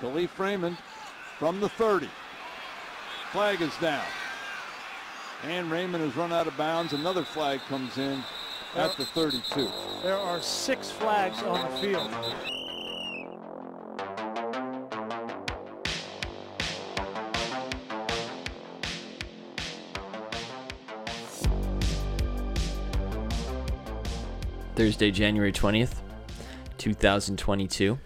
Kalif Raymond from the 30. Flag is down. And Raymond has run out of bounds. Another flag comes in at the 32. There are six flags on the field. Thursday, January 20th, 2022.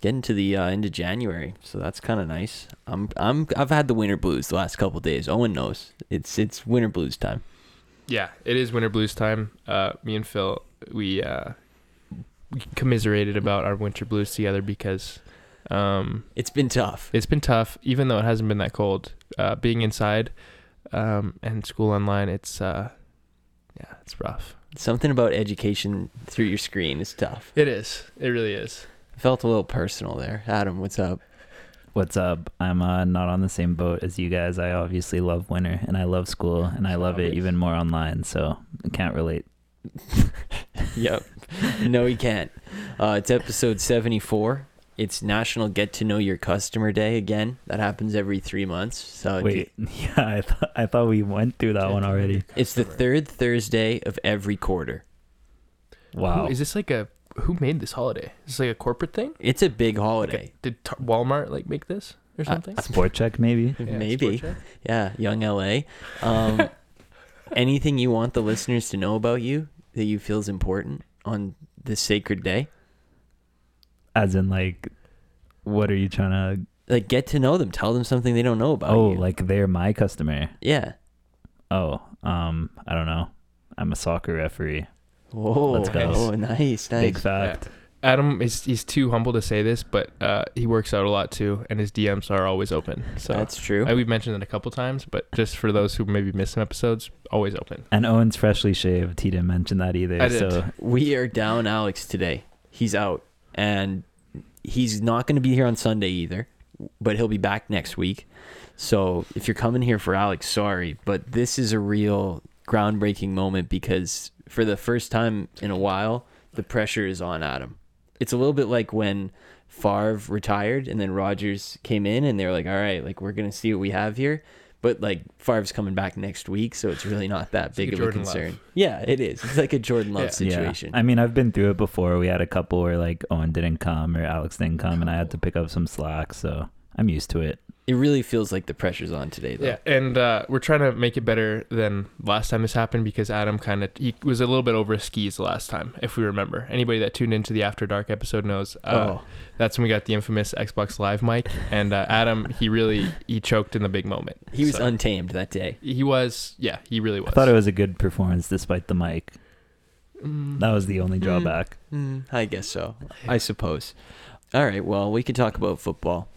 Getting to the uh, end of January, so that's kind of nice. I'm I'm I've had the winter blues the last couple days. Owen knows. It's it's winter blues time. Yeah, it is winter blues time. Uh, me and Phil, we uh, commiserated about our winter blues together because um, It's been tough. it's been tough, even though it hasn't been that cold. Uh, being inside um, and school online, it's uh, yeah, it's rough. Something about education through your screen is tough. It is. It really is. Felt a little personal there. Adam, what's up? What's up? I'm uh, not on the same boat as you guys. I obviously love winter and I love school and I love it even more online, so I can't relate. Yep. no, he can't. Uh, it's episode 74. It's National Get to Know Your Customer Day again. That happens every three months. So Wait, yeah, I thought I thought we went through that one already. it's the third Thursday of every quarter. Wow. Is this like a who made this holiday? Is this like a corporate thing? It's a big Like a- holiday. did Tar- Walmart like make this or Uh, something? Sport Chek maybe? Yeah, Maybe. Check? Yeah, young LA. Um, anything you want the listeners to know about you that you feel is important on this sacred day? As in like what are you trying to Like, get to know them. Tell them something they don't know about Oh, you. like they're my customer. yeah. Oh, um, I don't know. I'm a soccer referee. Whoa. Let's go. Oh, nice, nice. Big fact. Adam is he's too humble to say this, but uh, he works out a lot too, and his DMs are always open. So That's true. I, we've mentioned it a couple times, but just for those who maybe missed some episodes, always open. And Owen's freshly shaved. He didn't mention that either. I did. So We are down Alex today. He's out, and he's not going to be here on Sunday either, but he'll be back next week. So if you're coming here for Alex, sorry, but this is a real groundbreaking moment because for the first time in a while, the pressure is on Adam. It's a little bit like when Favre retired and then Rodgers came in and they were like, all right, like we're going to see what we have here. But like Favre's coming back next week, so it's really not that big like a of a Jordan Love. concern. Yeah, it is. It's like a Jordan Love Yeah. situation. Yeah. I mean, I've been through it before. We had a couple where like Owen didn't come or Alex didn't come, and I had to pick up some slack. So I'm used to it. It really feels like the pressure's on today, though. Yeah, and uh, we're trying to make it better than last time this happened because Adam kind of he was a little bit over skis last time, if we remember. Anybody that tuned into the After Dark episode knows. Uh, oh, That's when we got the infamous Xbox Live mic, and uh, Adam he really he choked in the big moment. he was So, untamed that day. he was yeah he really was. I thought it was a good performance despite the mic. Mm, That was the only drawback. Mm, I guess so. I suppose. All right. Well, we could talk about football.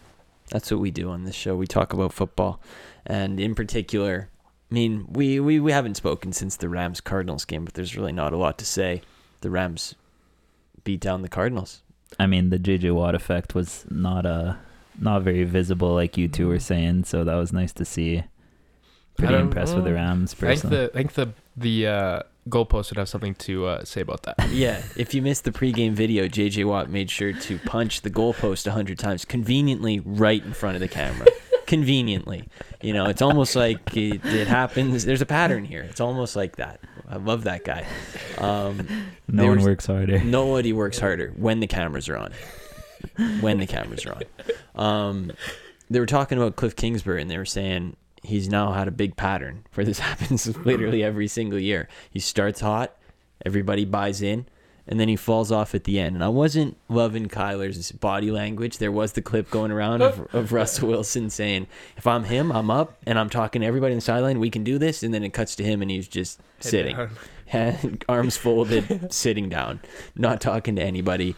That's what we do on this show. We talk about football, and in particular, I mean, we we, we haven't spoken since the Rams Cardinals game, but there's really not a lot to say. The Rams beat down the Cardinals. I mean, the JJ Watt effect was not uh not very visible, like you two were saying. So that was nice to see. Pretty don't impressed with the know. Rams I think personally. the I think the the uh, goalpost would have something to uh, say about that. Yeah, if you missed the pregame video, JJ Watt made sure to punch the goalpost a hundred times, conveniently right in front of the camera. conveniently, you know, it's almost like it, it happens. There's a pattern here. It's almost like that. I love that guy. Um, no one works harder. nobody works harder when the cameras are on. When the cameras are on. Um, they were talking about Cliff Kingsbury, and they were saying he's now had a big pattern where this happens literally every single year. He starts hot, everybody buys in, and then he falls off at the end. And I wasn't loving Kyler's body language. There was the clip going around of, of Russell Wilson saying, "If I'm him, I'm up, and I'm talking to everybody on the sideline. We can do this." And then it cuts to him, and he's just Head sitting hand, arms folded, sitting down, not talking to anybody.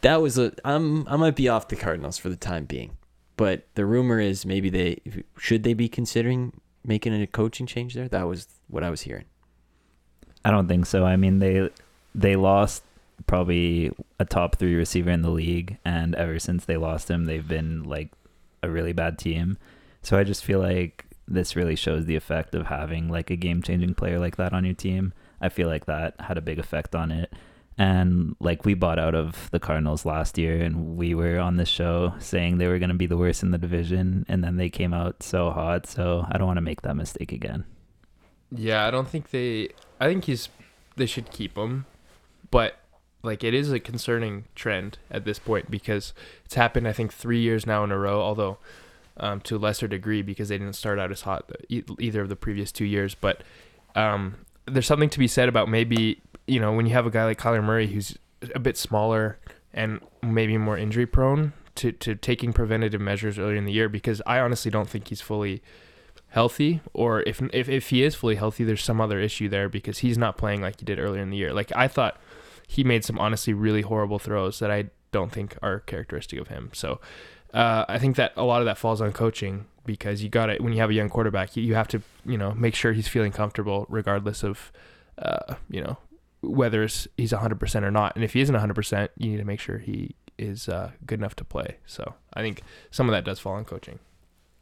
That was a. I'm. I might be off the Cardinals for the time being, but the rumor is maybe they should they be considering making a coaching change there. That was what I was hearing. I don't think so. I mean, they they lost probably a top three receiver in the league, and ever since they lost him, they've been like a really bad team. So I just feel like this really shows the effect of having like a game changing player like that on your team. I feel like that had a big effect on it. And like we bought out of the Cardinals last year, and we were on the show saying they were going to be the worst in the division, and then they came out so hot. So I don't want to make that mistake again. Yeah, I don't think they. I think he's. They should keep him, but like it is a concerning trend at this point because it's happened. I think three years now in a row. Although um, to a lesser degree because they didn't start out as hot either of the previous two years. But um, there's something to be said about maybe you know when you have a guy like Kyler Murray who's a bit smaller and maybe more injury prone to to taking preventative measures earlier in the year because I honestly don't think he's fully healthy or if if if he is fully healthy there's some other issue there because he's not playing like he did earlier in the year. Like I thought he made some honestly really horrible throws that I don't think are characteristic of him. So uh, I think that a lot of that falls on coaching because you got it when you have a young quarterback, you, you have to you know make sure he's feeling comfortable regardless of uh, you know whether he's 100% or not. And if he isn't 100%, you need to make sure he is uh, good enough to play. So I think some of that does fall on coaching.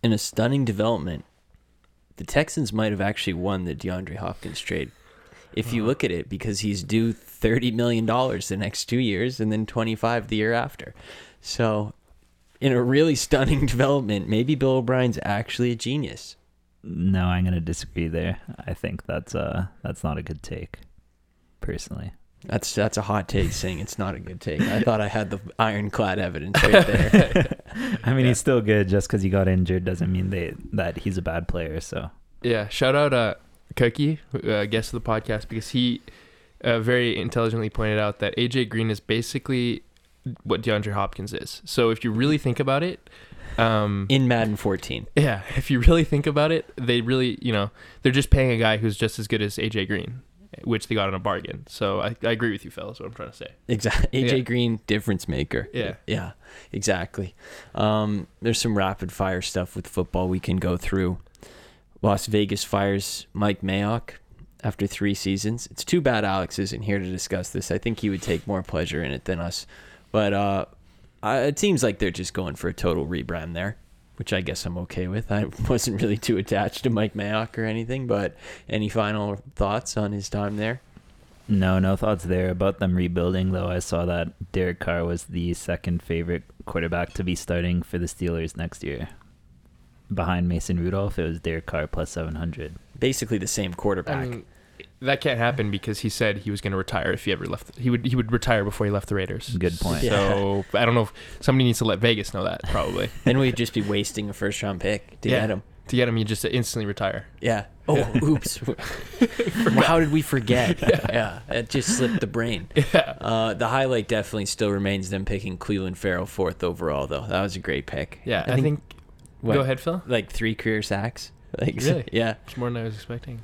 In a stunning development, the Texans might have actually won the DeAndre Hopkins trade. If you look at it, because he's due thirty million dollars the next two years, and then twenty five the year after. So, in a really stunning development, maybe Bill O'Brien's actually a genius. No, I'm going to disagree there. I think that's uh that's not a good take, personally. That's that's a hot take saying it's not a good take. I thought I had the ironclad evidence right there. I mean, he's still good. Just because he got injured doesn't mean they that he's a bad player. So Yeah, shout out uh, Cookie, uh, guest of the podcast, because he uh, very intelligently pointed out that AJ Green is basically what DeAndre Hopkins is. So if you really think about it, um, In Madden 14. yeah, if you really think about it, they really, you know, they're just paying a guy who's just as good as AJ Green, which they got on a bargain. So I, I agree with you, fellas. What I'm trying to say. Exactly. AJ Yeah. Green, difference maker. Yeah. Yeah, exactly. Um, there's some rapid fire stuff with football we can go through. Las Vegas fires Mike Mayock after three seasons. It's too bad Alex isn't here to discuss this. I think he would take more pleasure in it than us. But uh, I, it seems like they're just going for a total rebrand there, which I guess I'm okay with. I wasn't really too attached to Mike Mayock or anything, but any final thoughts on his time there? no, no thoughts there about them rebuilding. Though I saw that Derek Carr was the second favorite quarterback to be starting for the Steelers next year. Behind Mason Rudolph, it was Derek Carr plus 700. Basically the same quarterback. I mean, that can't happen because he said he was going to retire if he ever left. He would he would retire before he left the Raiders. Good point. Yeah. So I don't know if somebody needs to let Vegas know that probably. then we'd just be wasting a first round pick to Yeah. get him. to get him, you just instantly retire. Yeah. Oh, oops. How did we forget? yeah. it just slipped the brain. Yeah. Uh, the highlight definitely still remains them picking Clelin Ferrell fourth overall, though. That was a great pick. Yeah, I, think. what, Go ahead, Phil. Like three career sacks. Like, Really? Yeah. It's more than I was expecting.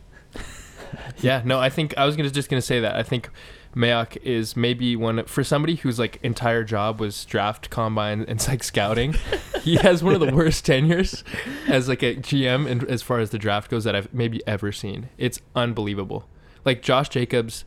yeah, no, I think I was gonna just gonna say that. I think Mayock is maybe one for somebody whose like entire job was draft combine and like scouting. he has one of the worst tenures as like a GM and as far as the draft goes that I've maybe ever seen. It's unbelievable. Like Josh Jacobs,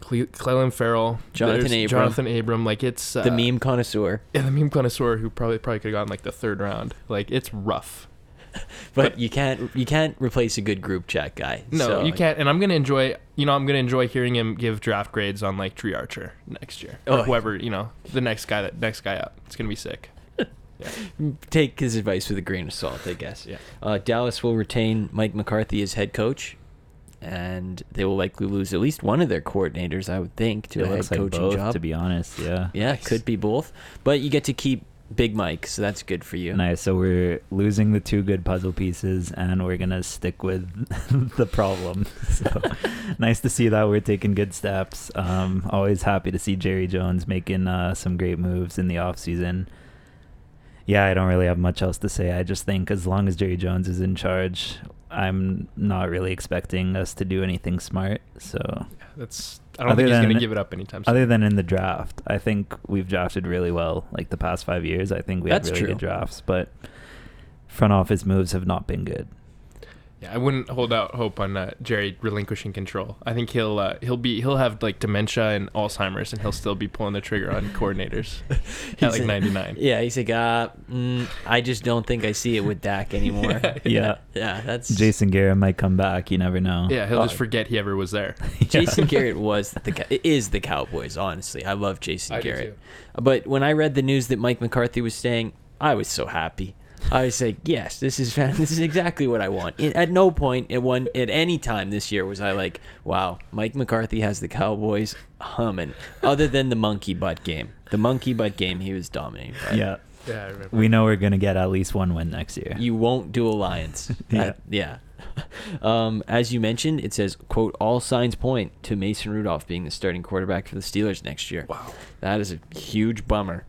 Cle- Clelin Ferrell, Johnathan there's Abram. Johnathan Abram. Like it's uh, The meme connoisseur. yeah, the meme connoisseur who probably probably could have gotten like the third round. Like it's rough. But, you can't you can't replace a good group chat guy. No, So- you can't. And I'm gonna enjoy. You know, I'm gonna enjoy hearing him give draft grades on like Tree Archer next year, or Oh. whoever. You know, the next guy that next guy up. It's gonna be sick. Take his advice with a grain of salt, I guess. Yeah. Uh, Dallas will retain Mike McCarthy as head coach, and they will likely lose at least one of their coordinators, I would think, to it a head looks like coaching both, job. to be honest. Yeah. yeah, it could be both, but you get to keep Big Mike, so that's good for you. Nice. So we're losing the two good puzzle pieces, and we're gonna stick with the problem. So nice to see that we're taking good steps. Um, always happy to see Jerry Jones making uh, some great moves in the off season. Yeah, I don't really have much else to say. I just think as long as Jerry Jones is in charge, I'm not really expecting us to do anything smart. So Yeah, that's. I don't Other think he's gonna than- give it up anytime soon. other than in the draft, I think we've drafted really well. Like the past five years, I think we That's had really true. good drafts, but front office moves have not been good. Yeah, I wouldn't hold out hope on uh, Jerry relinquishing control. I think he'll uh, he'll be he'll have like dementia and Alzheimer's, and he'll still be pulling the trigger on coordinators at like 99. Yeah, he's like, uh, mm, I just don't think I see it with Dak anymore. Yeah. yeah, that's Jason Garrett might come back. You never know. Yeah, he'll Oh. just forget he ever was there. Jason Garrett was the Cow- is the Cowboys. Honestly, I love Jason I do Garrett. But when I read the news that Mike McCarthy was staying, I was so happy. I was like, yes, this is this is exactly what I want. It, at no point at one at any time this year was I like, wow, Mike McCarthy has the Cowboys humming. Other than the monkey butt game, the monkey butt game, he was dominating. by. Yeah. Yeah, I remember. We know we're gonna get at least one win next year. You won't do alliance. Yeah. That- yeah. Um, as you mentioned, it says, quote, all signs point to Mason Rudolph being the starting quarterback for the Steelers next year. Wow. That is a huge bummer.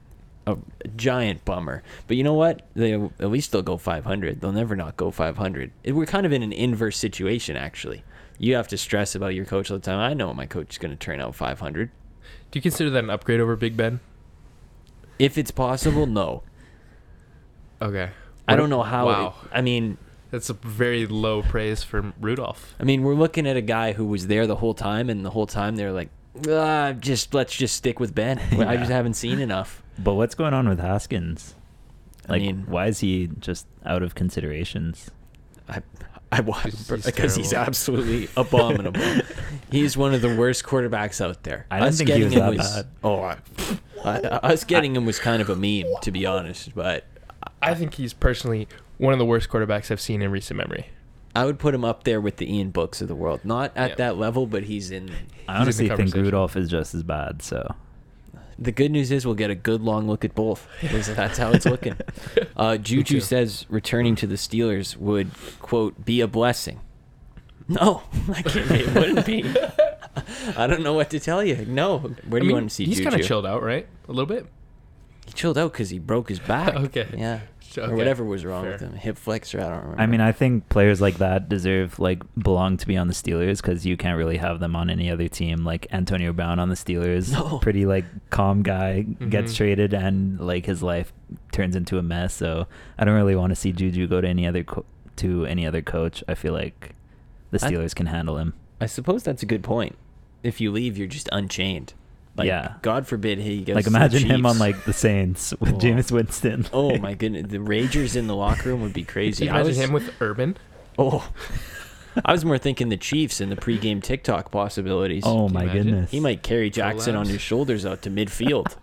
A, giant bummer. But you know what? They at least they'll go 500. They'll never not go 500. We're kind of in an inverse situation, actually. You have to stress about your coach all the time. I know my coach is going to turn out 500. Do you consider that an upgrade over Big Ben? If it's possible, no. Okay. I don't know how. Wow. it- I mean, That's a very low praise for Rudolph. I mean, we're looking at a guy who was there the whole time, and the whole time they're like, ah, just let's just stick with Ben. I just haven't seen enough. But what's going on with Haskins? I Like, mean- why is he just out of considerations? I, I watch He's- he's because he's absolutely abominable. he's one of the worst quarterbacks out there. I didn't think he was that bad. Oh, I, I, us getting him was kind of a meme, to be honest. But I think he's personally one of the worst quarterbacks I've seen in recent memory. I would put him up there with the Ian Books of the world. Not at Yeah. that level, but he's in. I honestly think conversation. Rudolph is just as bad. So The good news is we'll get a good long look at both. That's how it's looking. Uh, Juju says returning to the Steelers would quote be a blessing. No, I can't. It wouldn't be. I don't know what to tell you. No, where do I you want to see he's kind of chilled out, right? A little bit. He chilled out because he broke his back. Okay. Yeah. Okay. Or whatever was wrong with him. Hip flexor. I don't remember. I mean, I think players like that deserve like belong to be on the Steelers because you can't really have them on any other team. Like Antonio Brown on the Steelers, No. pretty like calm guy gets Mhm. traded and like his life turns into a mess. So I don't really want to see Juju go to any other co- to any other coach. I feel like the I- Steelers can handle him. I suppose that's a good point. If you leave, you're just unchained. Like, Yeah. God forbid he goes. Like to the imagine him on like the Saints with Oh. Jameis Winston. Oh my goodness, the Ragers in the locker room would be crazy. I Imagine was, him with Urban. Oh, I was more thinking the Chiefs and the pregame TikTok possibilities. Oh my imagine? goodness. He might carry Jackson on his shoulders out to midfield.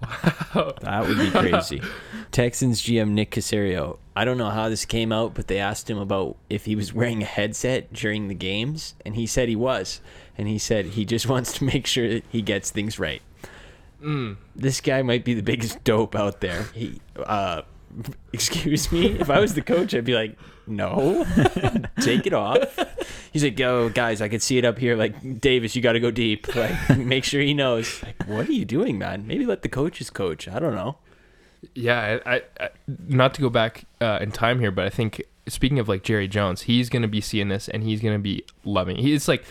That would be crazy. Texans GM Nick Caserio. I don't know how this came out, but they asked him about if he was wearing a headset during the games, and he said he was. And he said he just wants to make sure that he gets things right. Mm. This guy might be the biggest dope out there. He, uh, excuse me. If I was the coach, I'd be like, no, take it off. He's like, yo, guys, I could see it up here. Like, Davis, you got to go deep. Like, make sure he knows. Like, what are you doing, man? Maybe let the coaches coach. I don't know. Yeah, I, I, not to go back uh, in time here, but I think speaking of like Jerry Jones, he's gonna be seeing this and he's gonna be loving. it. He's like,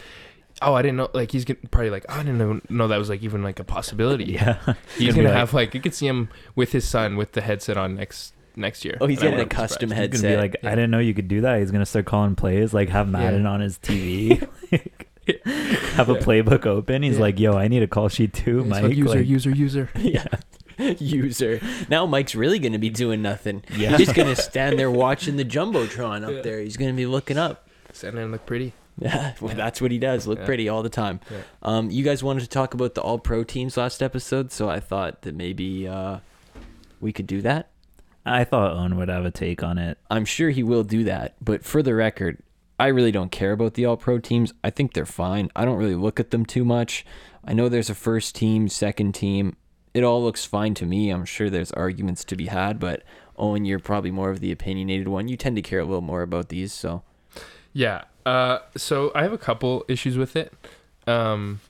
oh, I didn't know. Like he's gonna, probably like, oh, I didn't know, know that was like even like a possibility. yeah. he's be gonna have like you could see him with his son with the headset on next next year. Oh, he's getting a custom surprised. He's gonna headset. be like, Yeah. I didn't know you could do that. He's gonna start calling plays, like have Madden on his TV, have a Yeah. playbook open. He's Yeah. like, yo, I need a call sheet too, He's Mike. like, user, Like, user, user. yeah. User. Now Mike's really going to be doing nothing. Yeah. He's just going to stand there watching the Jumbotron up Yeah. there. He's going to be looking up. Standing and look pretty. Yeah, well, that's what he does. Look Yeah. pretty all the time. Yeah. Um, you guys wanted to talk about the All Pro teams last episode, so I thought that maybe uh, we could do that. I thought Owen would have a take on it. I'm sure he will do that, but for the record, I really don't care about the All Pro teams. I think they're fine. I don't really look at them too much. I know there's a first team, second team. It all looks fine to me. I'm sure there's arguments to be had, but Owen, you're probably more of the opinionated one. You tend to care a little more about these, so Yeah. Uh, so I have a couple issues with it. Um,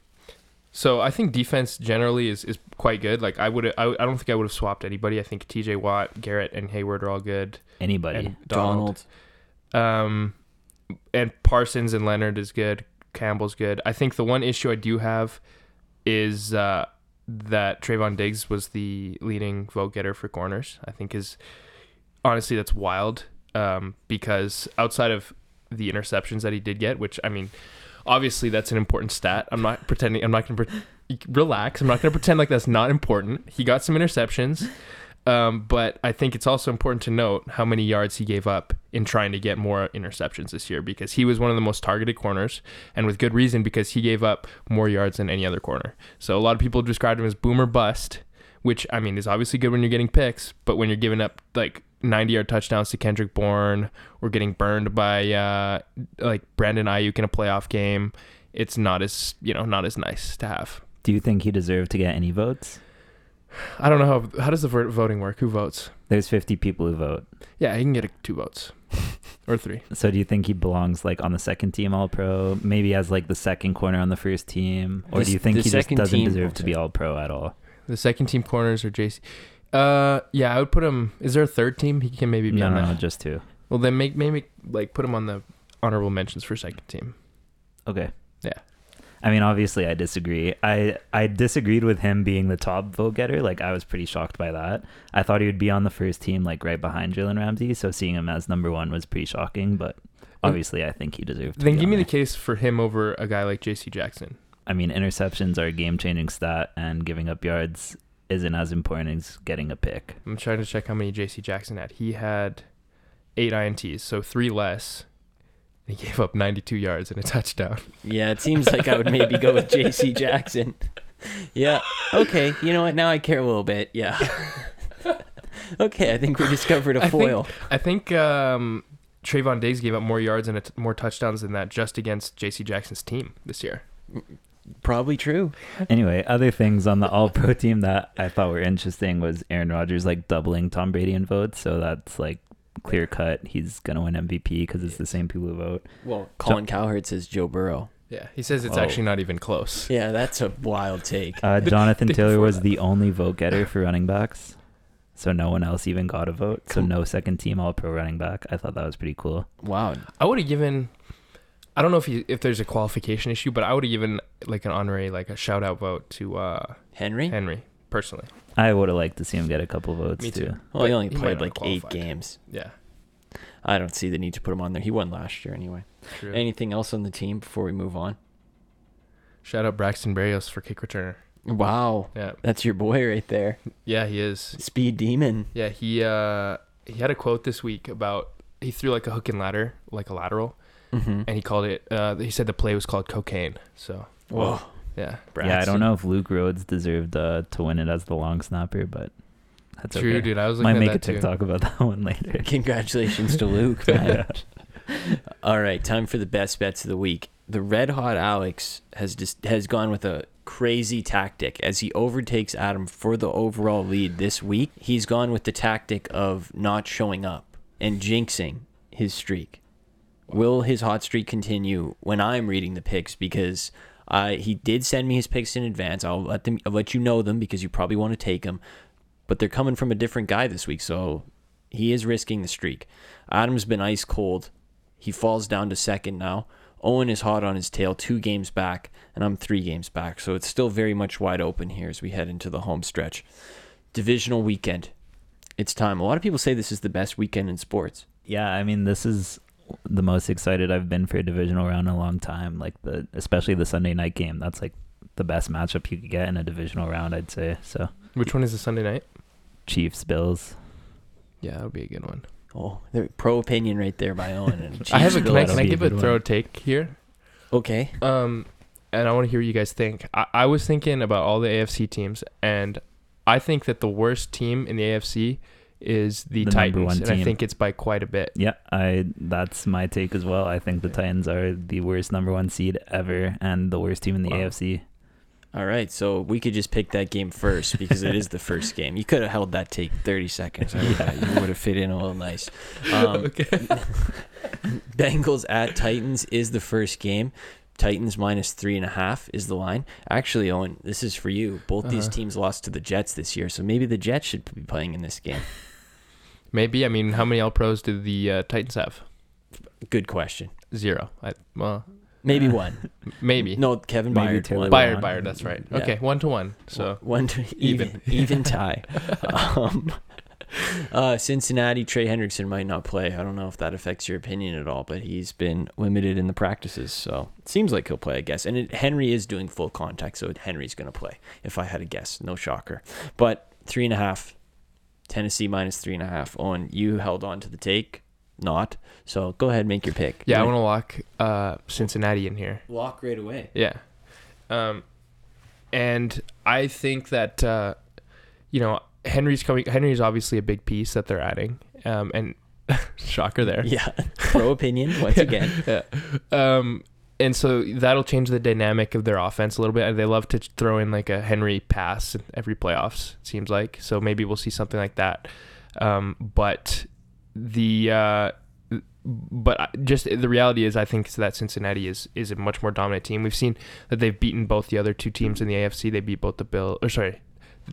so I think defense generally is, is quite good. Like I would, I, I don't think I would have swapped anybody. I think T.J. Watt, Garrett, and Hayward are all good. Anybody. And Donald. Donald. Um, and Parsons and Leonard is good. Campbell's good. I think the one issue I do have is uh, that Trevon Diggs was the leading vote getter for corners. I think is honestly that's wild um, because outside of the interceptions that he did get, which I mean, obviously that's an important stat. I'm not pretending. I'm not going to pre- relax. I'm not going to pretend like that's not important. He got some interceptions. Um, but I think it's also important to note how many yards he gave up in trying to get more interceptions this year because he was one of the most targeted corners, and with good reason because he gave up more yards than any other corner. So a lot of people described him as boomer bust, which I mean is obviously good when you're getting picks, but when you're giving up like 90 yard touchdowns to Kendrick Bourne. We're getting burned by uh, like Brandon Aiyuk in a playoff game, it's not as you know not as nice to have. Do you think he deserved to get any votes? I don't know how how does the voting work? Who votes? There's 50 people who vote. Yeah, he can get a, two votes or three. So do you think he belongs like on the second team All Pro? Maybe as like the second corner on the first team, or The do you think the he just doesn't team- deserve to be All Pro at all? The second team corners or JC. Uh, yeah, I would put him. Is there a third team? He can maybe be No, on no, that. no, just two. Well, then make maybe like put him on the honorable mentions for second team. Okay. Yeah. I mean, obviously, I disagree. I I disagreed with him being the top vote getter. Like, I was pretty shocked by that. I thought he would be on the first team, like right behind Jalen Ramsey. So seeing him as number one was pretty shocking. But obviously, I think he deserved. To Then be give on me the there. case for him over a guy like J.C. Jackson. I mean, interceptions are a game changing stat, and giving up yards isn't as important as getting a pick. I'm trying to check how many J.C. Jackson had. He had eight ints, so three less. He gave up 92 yards and a touchdown. Yeah, it seems like I would maybe go with J.C. Jackson. Yeah. Okay. You know what? Now I care a little bit. Yeah. okay. I think we discovered a foil. I think um, Trevon Diggs gave up more yards and a t- more touchdowns than that just against J.C. Jackson's team this year. Probably true. Anyway, other things on the All Pro team that I thought were interesting was Aaron Rodgers like doubling Tom Brady in votes. So that's like clear cut. He's gonna win MVP because it's the same people who vote. Well, Colin Cowherd says Joe Burrow. Yeah, he says it's Oh. actually not even close. Yeah, that's a wild take. Uh, Jonathan Taylor was that. the only vote getter for running backs. So no one else even got a vote. So Cool. no second team All Pro running back. I thought that was pretty cool. Wow. I would have given. I don't know if he, if there's a qualification issue, but I would have given like an honorary, like a shout out vote to uh, Henry? Henry personally. I would have liked to see him get a couple votes Me too. too. Well, he only he played like eight games. Yeah, I don't see the need to put him on there. He won last year anyway. true. Anything else on the team before we move on? shout out Braxton Berrios for kick returner. Wow. Yeah, That's your boy right there. yeah, he is. Speed Demon. Yeah, he uh he had a quote this week about he threw like a hook and ladder, like a lateral, Mm-hmm. and he called it. Uh, he said the play was called cocaine. So Whoa. yeah, Yeah, I don't know if Luke Rhodes deserved uh, to win it as the long snapper, but that's true, okay. dude. I was Might make at a that too. About that one later. Congratulations to Luke, man. All right, time for the best bets of the week. The Red Hot Alex has just has gone with a crazy tactic as he overtakes Adam for the overall lead this week. He's gone with the tactic of not showing up and jinxing his streak. Will his hot streak continue when I'm reading the picks? Because I he did send me his picks in advance. I'll let them I'll let you know them because you probably want to take them. But they're coming from a different guy this week, so he is risking the streak. Adam's been ice cold. He falls down to second now. Owen is hot on his tail, two games back, and I'm three games back. So it's still very much wide open here as we head into the home stretch. Divisional weekend. It's time. A lot of people say this is the best weekend in sports. Yeah, I mean, this is the most excited I've been for a divisional round in a long time. Like the, especially the Sunday night game. That's like the best matchup you could get in a divisional round, I'd say. So Which one is the Sunday night? Chiefs, Bills. Yeah, that would be a good one. Oh, the pro opinion right there by Owen. And I have a. Chiefs Can I, can I be a give a throw one. take here? Okay. Um, and I want to hear what you guys think. I, I was thinking about all the AFC teams, and I think that the worst team in the AFC is the, The number Titans, one and I think it's by quite a bit. Yeah, I that's my take as well. I think the Titans are the worst number one seed ever and the worst team in the Wow. AFC. All right, so we could just pick that game first because it is the first game. You could have held that take 30 seconds. I would You would have fit in a little nice. Um, okay. Bengals at Titans is the first game. Titans minus three and a half is the line. Actually, Owen, this is for you. Both these Uh-huh. teams lost to the Jets this year, so maybe the Jets should be playing in this game. Maybe. I mean, how many All Pros did the uh, Titans have? Good question. Zero. I, well, Maybe Uh, one. maybe. No, Kevin Maybe Byard Taylor won. Byard. Byard, Byard. That's right. Yeah. Okay, one to one. So one to even Even. even tie. um, uh, Cincinnati, Trey Hendrickson might not play. I don't know if that affects your opinion at all, but he's been limited in the practices, so it seems like he'll play, I guess. And it, Henry is doing full contact, so Henry's going to play. If I had a guess, no shocker. But three and a half, Tennessee minus three and a half. Owen, you held on to the take, not. So go ahead, make your pick. Yeah, I want to lock uh, Cincinnati in here. walk right away. Yeah. Um, and I think that uh, you know Henry's coming. Henry's obviously a big piece that they're adding. Um, and shocker there. Yeah, pro opinion once again. yeah. Um, and so that'll change the dynamic of their offense a little bit. They love to throw in like a Henry pass every playoffs. It seems like so maybe we'll see something like that. Um, but the uh, but just the reality is, I think that Cincinnati is is a much more dominant team. We've seen that they've beaten both the other two teams in the AFC. They beat both the Bill, or sorry,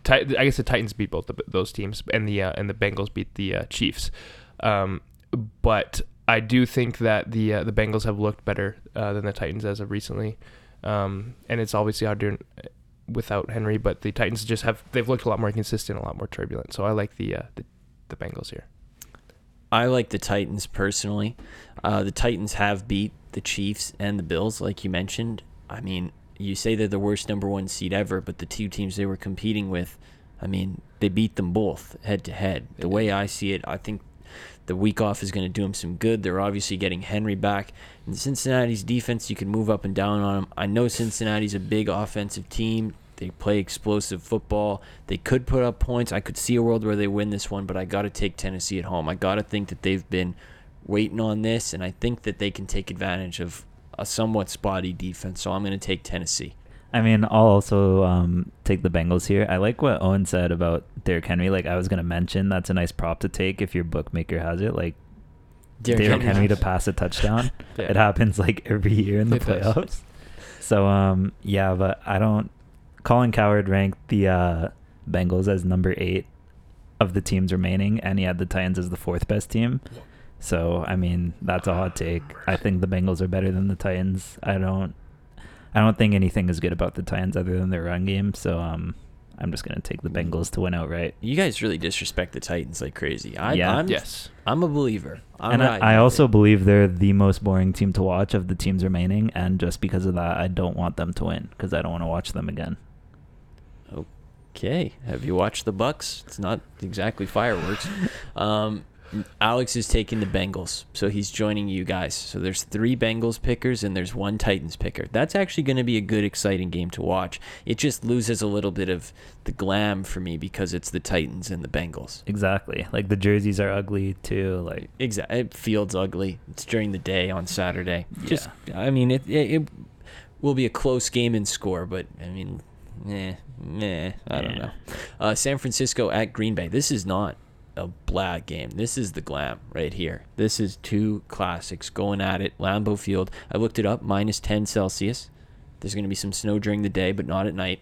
I guess the Titans beat both the, those teams, and the uh, and the Bengals beat the uh, Chiefs. Um, but I do think that the uh, the Bengals have looked better uh, than the Titans as of recently, um, and it's obviously hard to without Henry. But the Titans just have they've looked a lot more consistent, a lot more turbulent. So I like the uh, the, the Bengals here. I like the Titans personally. Uh, the Titans have beat the Chiefs and the Bills, like you mentioned. I mean, you say they're the worst number one seed ever, but the two teams they were competing with, I mean, they beat them both head to head. The way I see it, I think the week off is going to do them some good. They're obviously getting Henry back. And Cincinnati's defense, you can move up and down on them. I know Cincinnati's a big offensive team. They play explosive football. They could put up points. I could see a world where they win this one, but I got to take Tennessee at home. I got to think that they've been waiting on this, and I think that they can take advantage of a somewhat spotty defense. So I'm going to take Tennessee. I mean, I'll also um, take the Bengals here. I like what Owen said about Derrick Henry. Like, I was going to mention that's a nice prop to take if your bookmaker has it. Like, Derrick, Henry to pass a touchdown. Yeah. It happens like every year in the It does. playoffs. So, um, yeah, but I don't. Colin Cowherd ranked the uh, Bengals as number eight of the teams remaining, and he had the Titans as the fourth best team. So, I mean, that's a hot take. I think the Bengals are better than the Titans. I don't. I don't think anything is good about the Titans other than their run game. So, um, I'm just gonna take the Bengals to win outright. You guys really disrespect the Titans like crazy. I, Yeah. I'm, Yes. I'm a believer. I'm and I, I also it. believe they're the most boring team to watch of the teams remaining, and just because of that, I don't want them to win because I don't want to watch them again. Okay, have you watched the Bucks? It's not exactly fireworks. Um, Alex is taking the Bengals, so he's joining you guys. So there's three Bengals pickers and there's one Titans picker. That's actually going to be a good, exciting game to watch. It just loses a little bit of the glam for me because it's the Titans and the Bengals. Exactly. Like the jerseys are ugly too. Like Exactly, it feels ugly. It's during the day on Saturday. Yeah. Just, I mean, it, it it will be a close game in score, but I mean, eh, meh, I don't know. Uh, San Francisco at Green Bay. This is not a blah game. This is the glam right here. This is two classics going at it. Lambeau Field. I looked it up. Minus ten Celsius. There's going to be some snow during the day, but not at night.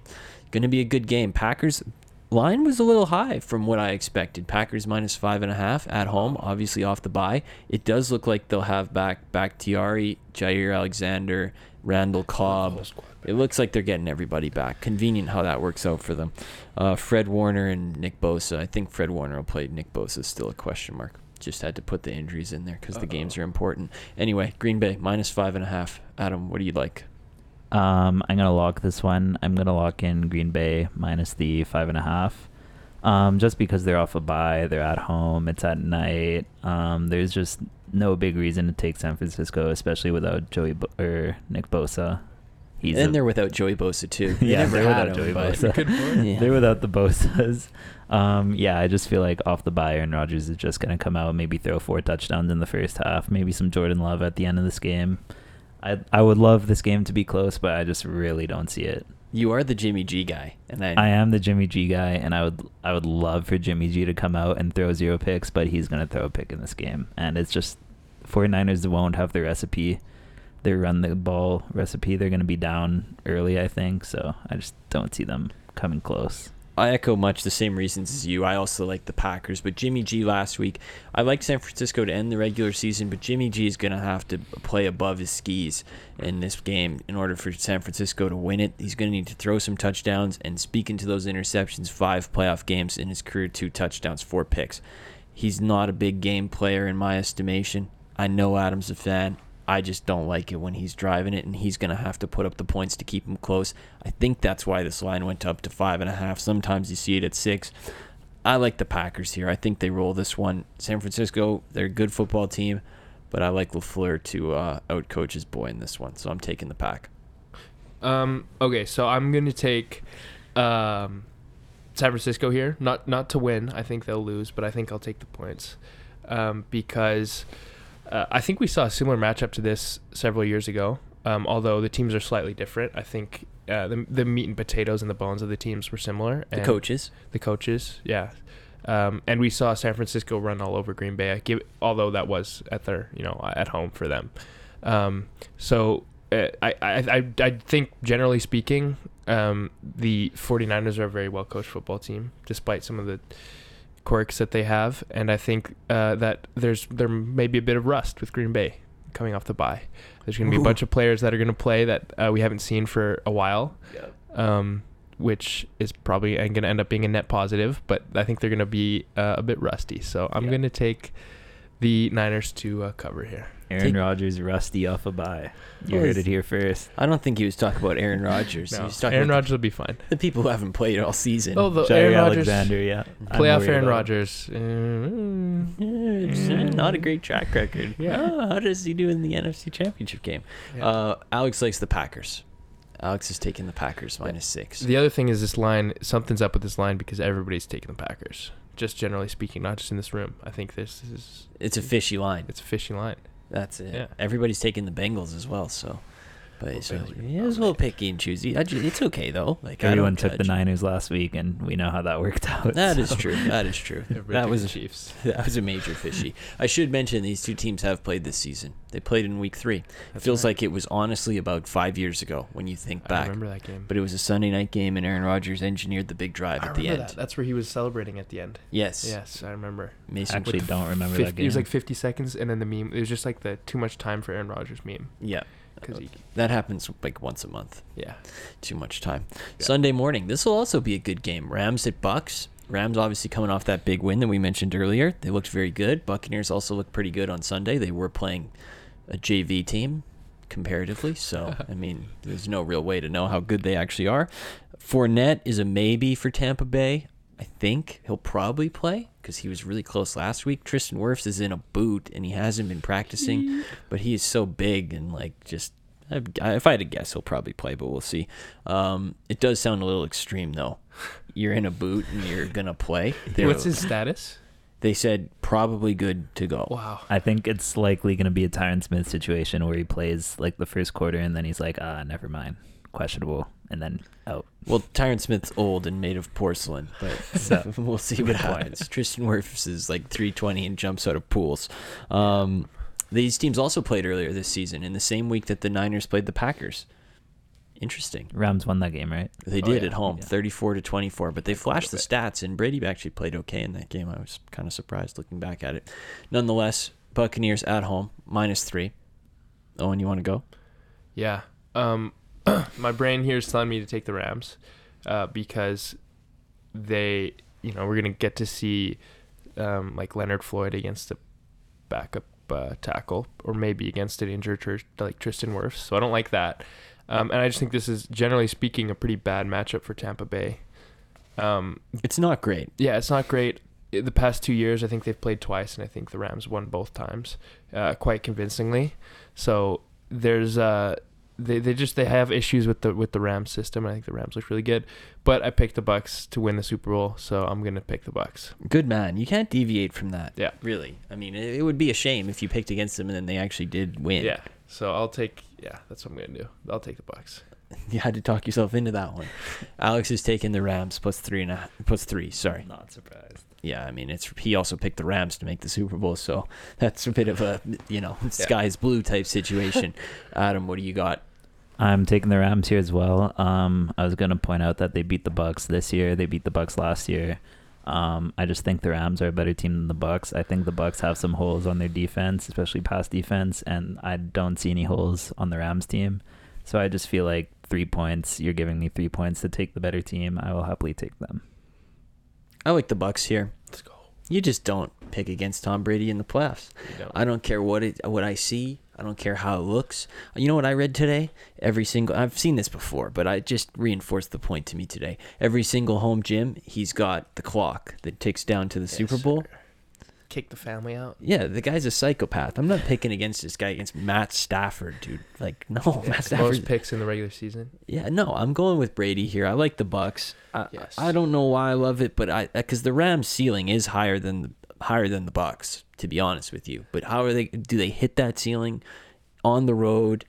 Going to be a good game. Packers line was a little high from what I expected. Packers minus five and a half at home, obviously off the bye. It does look like they'll have back Bakhtiari, Jaire Alexander, Randall Cobb. It looks like they're getting everybody back. Convenient how that works out for them. Uh, Fred Warner and Nick Bosa. I think Fred Warner will play. Nick Bosa is still a question mark. Just had to put the injuries in there because the games are important. Anyway, Green Bay minus five and a half. Adam, what do you like? Um, I'm gonna lock this one. I'm gonna lock in Green Bay minus the five and a half. Um, just because they're off a bye, they're at home, it's at night. Um, there's just no big reason to take San Francisco, especially without Joey Bo- or Nick Bosa. He's and a- they're without Joey Bosa too. They yeah, they're without him, Joey Bosa. Good. Yeah. They're without the Bosas. Um, yeah, I just feel like off the bye, Aaron Rodgers is just gonna come out, maybe throw four touchdowns in the first half, maybe some Jordan Love at the end of this game. I I would love this game to be close, but I just really don't see it. You are the Jimmy G guy, and I, I am the Jimmy G guy, and I would I would love for Jimmy G to come out and throw zero picks, but he's gonna throw a pick in this game, and it's just 49ers won't have the recipe, their run the ball recipe. They're gonna be down early, I think, so I just don't see them coming close. I echo much the same reasons as you. I also like the Packers, but Jimmy G last week, I like San Francisco to end the regular season, but Jimmy G is going to have to play above his skis in this game in order for San Francisco to win it. He's going to need to throw some touchdowns and speaking to those interceptions, five playoff games in his career, two touchdowns, four picks. He's not a big game player in my estimation. I know Adam's a fan. I just don't like it when he's driving it, and he's going to have to put up the points to keep him close. I think that's why this line went up to five and a half. Sometimes you see it at six. I like the Packers here. I think they roll this one. San Francisco, they're a good football team, but I like Lafleur to uh, outcoach his boy in this one, so I'm taking the pack. Um. Okay, so I'm gonna take um, San Francisco here. Not not to win. I think they'll lose, but I think I'll take the points um, because uh, I think we saw a similar matchup to this several years ago. Um, although the teams are slightly different, I think uh, the the meat and potatoes and the bones of the teams were similar. The coaches. the coaches, yeah. Um, and we saw San Francisco run all over Green Bay. Give, although that was at their, you know, at home for them. Um, so uh, I, I, I, I think generally speaking, um, the 49ers are a very well coached football team, despite some of the quirks that they have. And I think uh, that there's there may be a bit of rust with Green Bay coming off the bye. There's going to be a bunch of players that are going to play that uh, we haven't seen for a while. Um, which is probably going to end up being a net positive, but I think they're going to be uh, a bit rusty. So I'm Yeah. going to take the Niners to uh, cover here. Aaron Take- Rodgers rusty off a bye. You Well, heard it here first. I don't think he was talking about Aaron Rodgers. he No, was talking Aaron about Rodgers will be fine. the, the people who haven't played all season. Oh, the Jaire Aaron Rodgers, Alexander, yeah. I'm playoff Aaron about. Rodgers. Mm, Yeah, it's, uh, not a great track record. Yeah. Oh, how does he do in the NFC Championship game? Yeah. Uh, Alex likes the Packers. Alex is taking the Packers minus six. The other thing is this line. Something's up with this line because everybody's taking the Packers. Just generally speaking, not just in this room. I think this is It's a fishy line. it's a fishy line. That's it. Yeah. Everybody's taking the Bengals as well. So, but Well, so, Bengals are yeah, a little picky and choosy. I ju- It's okay though. Like Everyone don't took the. Niners last week, and we know how that worked out. That so. is true. That is true. Everybody that was the Chiefs. that was a major fishy. I should mention these two teams have played this season. They played in week three. It feels right. like it was honestly about five years ago when you think back. I remember that game. But it was a Sunday night game, and Aaron Rodgers engineered the big drive I at the end. that. That's where he was celebrating at the end. Yes. Yes, I remember. Mason. Actually, don't remember 50, that game. It was like 50 seconds, and then the meme. It was just like the too much time for Aaron Rodgers meme. yeah. Because he, That happens like once a month. yeah, Too much time. Yeah. Sunday morning. This will also be a good game. Rams at Bucks. Rams obviously coming off that big win that we mentioned earlier. They looked very good. Buccaneers also looked pretty good on Sunday. They were playing a JV team comparatively, so I mean, there's no real way to know how good they actually are. Fournette is a maybe for Tampa Bay. I think he'll probably play because he was really close last week. Tristan Wirfs is in a boot and he hasn't been practicing, but he is so big and like just. I- If I had to guess, he'll probably play, but we'll see. Um, it does sound a little extreme though. You're in a boot and you're gonna play. They- what's his status? They said probably good to go. Wow. I think it's likely going to be a Tyron Smith situation where he plays like the first quarter, and then he's like, ah, never mind, questionable, and then out. Well, Tyron Smith's old and made of porcelain, but So, we'll see what happens. Tristan Wirfs is like 320 and jumps out of pools. Um, these teams also played earlier this season in the same week that the Niners played the Packers. Interesting. Rams won that game, right? They Oh, did yeah. at home, Yeah. 34 to 24, but they flashed the stats, and Brady actually played okay in that game. I was kind of surprised looking back at it. Nonetheless, Buccaneers at home, minus three. Owen, you want to go? Yeah. Um, my brain here is telling me to take the Rams, uh, because they, you know, we're gonna get to see, um, like Leonard Floyd against a backup uh, tackle, or maybe against an injured Tr- like Tristan Wirfs. So I don't like that. Um, and I just think this is generally speaking a pretty bad matchup for Tampa Bay. Um, It's not great. yeah, it's not great. The past two years, I think they've played twice, and I think the Rams won both times, uh, quite convincingly. So there's uh, they they just they have issues with the with the Rams system. I think the Rams look really good, but I picked the Bucks to win the Super Bowl, so I'm gonna pick the Bucks. Good man. You can't deviate from that. Yeah. Really. I mean, it, it would be a shame if you picked against them and then they actually did win. Yeah, so I'll take yeah, that's what I'm gonna do. I'll take the Bucks. You had to talk yourself into that one. Alex is taking the Rams plus three and a half, plus three. Sorry. Not surprised. Yeah, I mean, it's he also picked the Rams to make the Super Bowl, so that's a bit of a you know skies blue type situation. Adam, what do you got? I'm taking the Rams here as well. Um, I was gonna point out that they beat the Bucks this year. They beat the Bucks last year. Um, I just think the Rams are a better team than the Bucks. I think the Bucks have some holes on their defense, especially pass defense, and I don't see any holes on the Rams team. So I just feel like three points. You're giving me three points to take the better team. I will happily take them. I like the Bucks here. Let's go. You just don't pick against Tom Brady in the playoffs. Don't. I don't care what it what I see. I don't care how it looks. You know what I read today? Every single I've seen this before, but I just reinforced the point to me today. Every single home gym, he's got the clock that ticks down to the Yes, Super Bowl. sir. Kick the family out. Yeah, the guy's a psychopath. I'm not picking against this guy against Matt Stafford, dude. Like, no, Matt Most picks in the regular season. Yeah, no, I'm going with Brady here. I like the Bucks. I, Yes. I don't know why I love it, but I because the Rams ceiling is higher than the higher than the Bucks, to be honest with you. But how are they? Do they hit that ceiling on the road?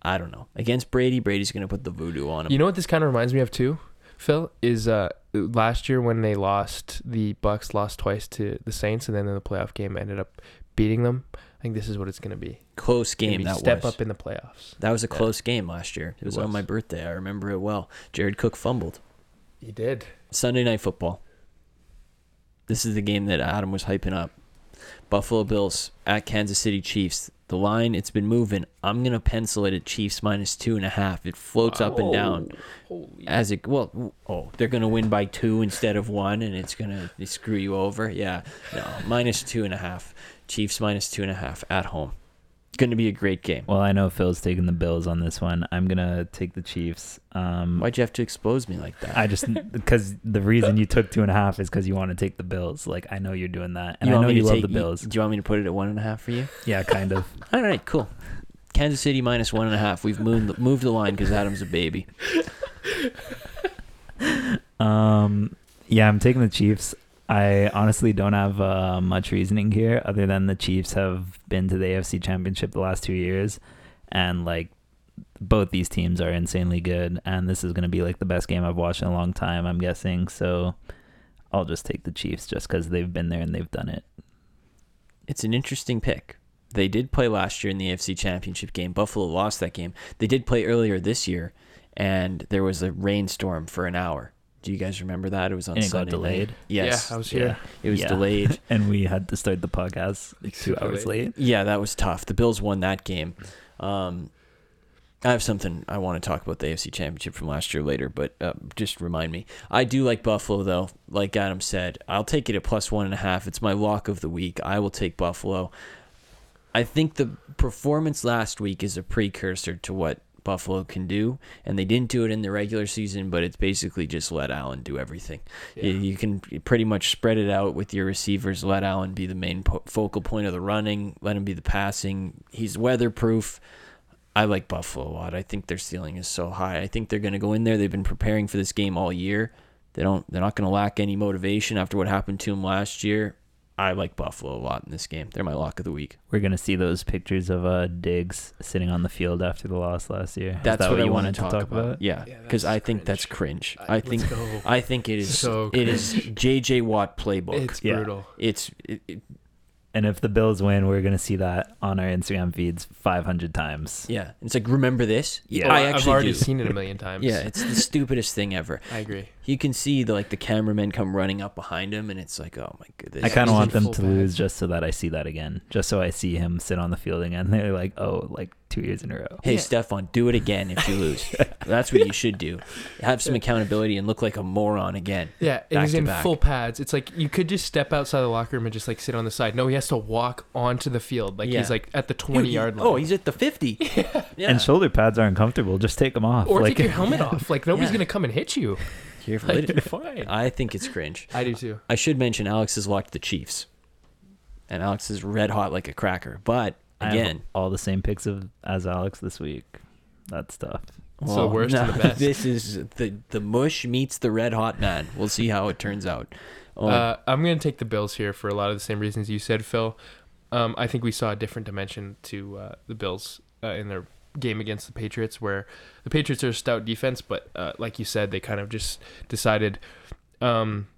I don't know. Against Brady, Brady's going to put the voodoo on him. You know what this kind of reminds me of too, Phil? Is uh last year when they lost, the Bucs lost twice to the Saints, and then in the playoff game ended up beating them. I think this is what it's gonna be. close game be that step was. up in the playoffs. that was a Yeah. close game last year. It was, on was. my birthday. I remember it well. Jared Cook fumbled. He did. Sunday night football. This is the game that Adam was hyping up. Buffalo Bills at Kansas City Chiefs. The line, it's been moving. I'm gonna pencil it at Chiefs minus two and a half. It floats up and down oh, Holy. as it. Well, oh, they're gonna win by two instead of one, and it's gonna screw you over. Yeah, no, minus two and a half. Chiefs minus two and a half at home. Going to be a great game. Well, I know Phil's taking the Bills on this one. I'm gonna take the Chiefs. Um, Why'd you have to expose me like that? I just because the reason you took two and a half is because you want to take the Bills. Like I know you're doing that, and I know you love take- the Bills. Do you want me to put it at one and a half for you? yeah, kind of. All right, cool. Kansas City minus one and a half. We've moved moved the line because Adam's a baby. Um, yeah, I'm taking the Chiefs. I honestly don't have uh, much reasoning here, other than the Chiefs have been to the AFC Championship the last two years, and like both these teams are insanely good, and this is going to be like the best game I've watched in a long time. I'm guessing, so I'll just take the Chiefs just because they've been there and they've done it. It's an interesting pick. They did play last year in the AFC Championship game. Buffalo lost that game. They did play earlier this year, and there was a rainstorm for an hour. Do you guys remember that? It was on And it got Sunday night. delayed? Yes, Yeah, I was here. it was Yeah. delayed. and we had to start the podcast like two hours late. late. Yeah, that was tough. The Bills won that game. Um, I have something I want to talk about the AFC Championship from last year later, but uh, just remind me. I do like Buffalo, though. Like Adam said, I'll take it at plus one and a half. It's my lock of the week. I will take Buffalo. I think the performance last week is a precursor to what Buffalo can do, and they didn't do it in the regular season, but it's basically just let Allen do everything. You, Yeah. you can pretty much spread it out with your receivers. Let Allen be the main po- focal point of the running. Let him be the passing. He's weatherproof. I like Buffalo a lot. I think their ceiling is so high. I think they're going to go in there. They've been preparing for this game all year. They don't. They're not going to lack any motivation after what happened to them last year. I like Buffalo a lot in this game. They're my lock of the week. We're gonna see those pictures of uh Diggs sitting on the field after the loss last year. Is That's that what, I you wanted to talk, about. Yeah, Yeah, because that's I think that's cringe. I Let's think go. I think it is. So it is JJ Watt playbook. It's Yeah. brutal. It's it, it, And if the Bills win, we're gonna see that on our Instagram feeds 500 times. yeah. It's like remember this. Yeah. Oh, I I've already do. seen it a million times. Yeah, it's the stupidest thing ever. I agree. You can see the like the cameramen come running up behind him, and it's like, oh my goodness. I kind of want them to pads. lose just so that I see that again, just so I see him sit on the field again. They're like, oh, like two years in a row. Hey, Yeah. Stefon, do it again if you lose. That's what you should do. Have some accountability and look like a moron again. Yeah, and he's in back. full pads. It's like you could just step outside the locker room and just like sit on the side. No, he has to walk onto the field. Like Yeah. he's like at the twenty Dude, yard oh, line. Oh, he's at the 50. yeah. And shoulder pads aren't comfortable. Just take them off. or like, take your helmet off. Like nobody's Yeah. gonna come and hit you. Here for Like, later. fine. I think it's cringe. I do too. I should mention Alex has locked the Chiefs. And Alex is red hot like a cracker. But I have again, all the same picks of as Alex this week. That's tough. It's the worst and the best. This is the the mush meets the red hot man. We'll see how it turns out. Oh, Uh, I'm gonna take the Bills here for a lot of the same reasons you said, Phil. Um, I think we saw a different dimension to uh, the Bills uh, in their game against the Patriots, where the Patriots are a stout defense, but uh, like you said, they kind of just decided um,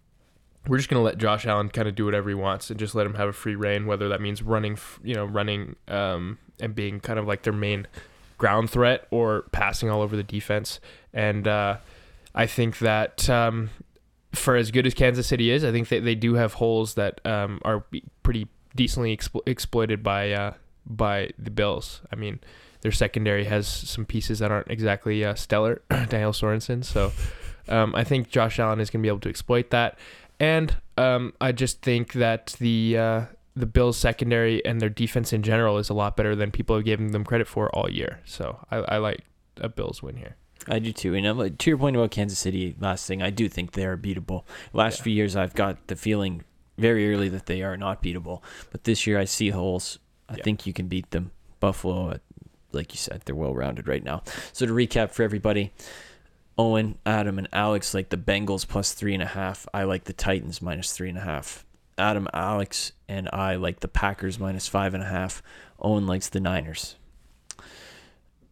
we're just gonna let Josh Allen kind of do whatever he wants and just let him have a free reign, whether that means running, you know, running um, and being kind of like their main ground threat or passing all over the defense. And uh, I think that um, for as good as Kansas City is, I think that they do have holes that um, are pretty decently explo- exploited by uh, by the Bills. I mean, their secondary has some pieces that aren't exactly uh, stellar. Daniel Sorensen, so um, I think Josh Allen is going to be able to exploit that. And um, I just think that the uh, the Bills secondary and their defense in general is a lot better than people have given them credit for all year. So I, I like a Bills win here. I do too. And I'm, to your point about Kansas City, last thing, I do think they are beatable. Last Yeah. few years, I've got the feeling very early that they are not beatable. But this year, I see holes. I Yeah. think you can beat them. Buffalo, like you said, they're well rounded right now. So to recap for everybody, Owen, Adam, and Alex like the Bengals plus three and a half. I like the Titans minus three and a half. Adam, Alex, and I like the Packers minus five and a half. Owen likes the Niners.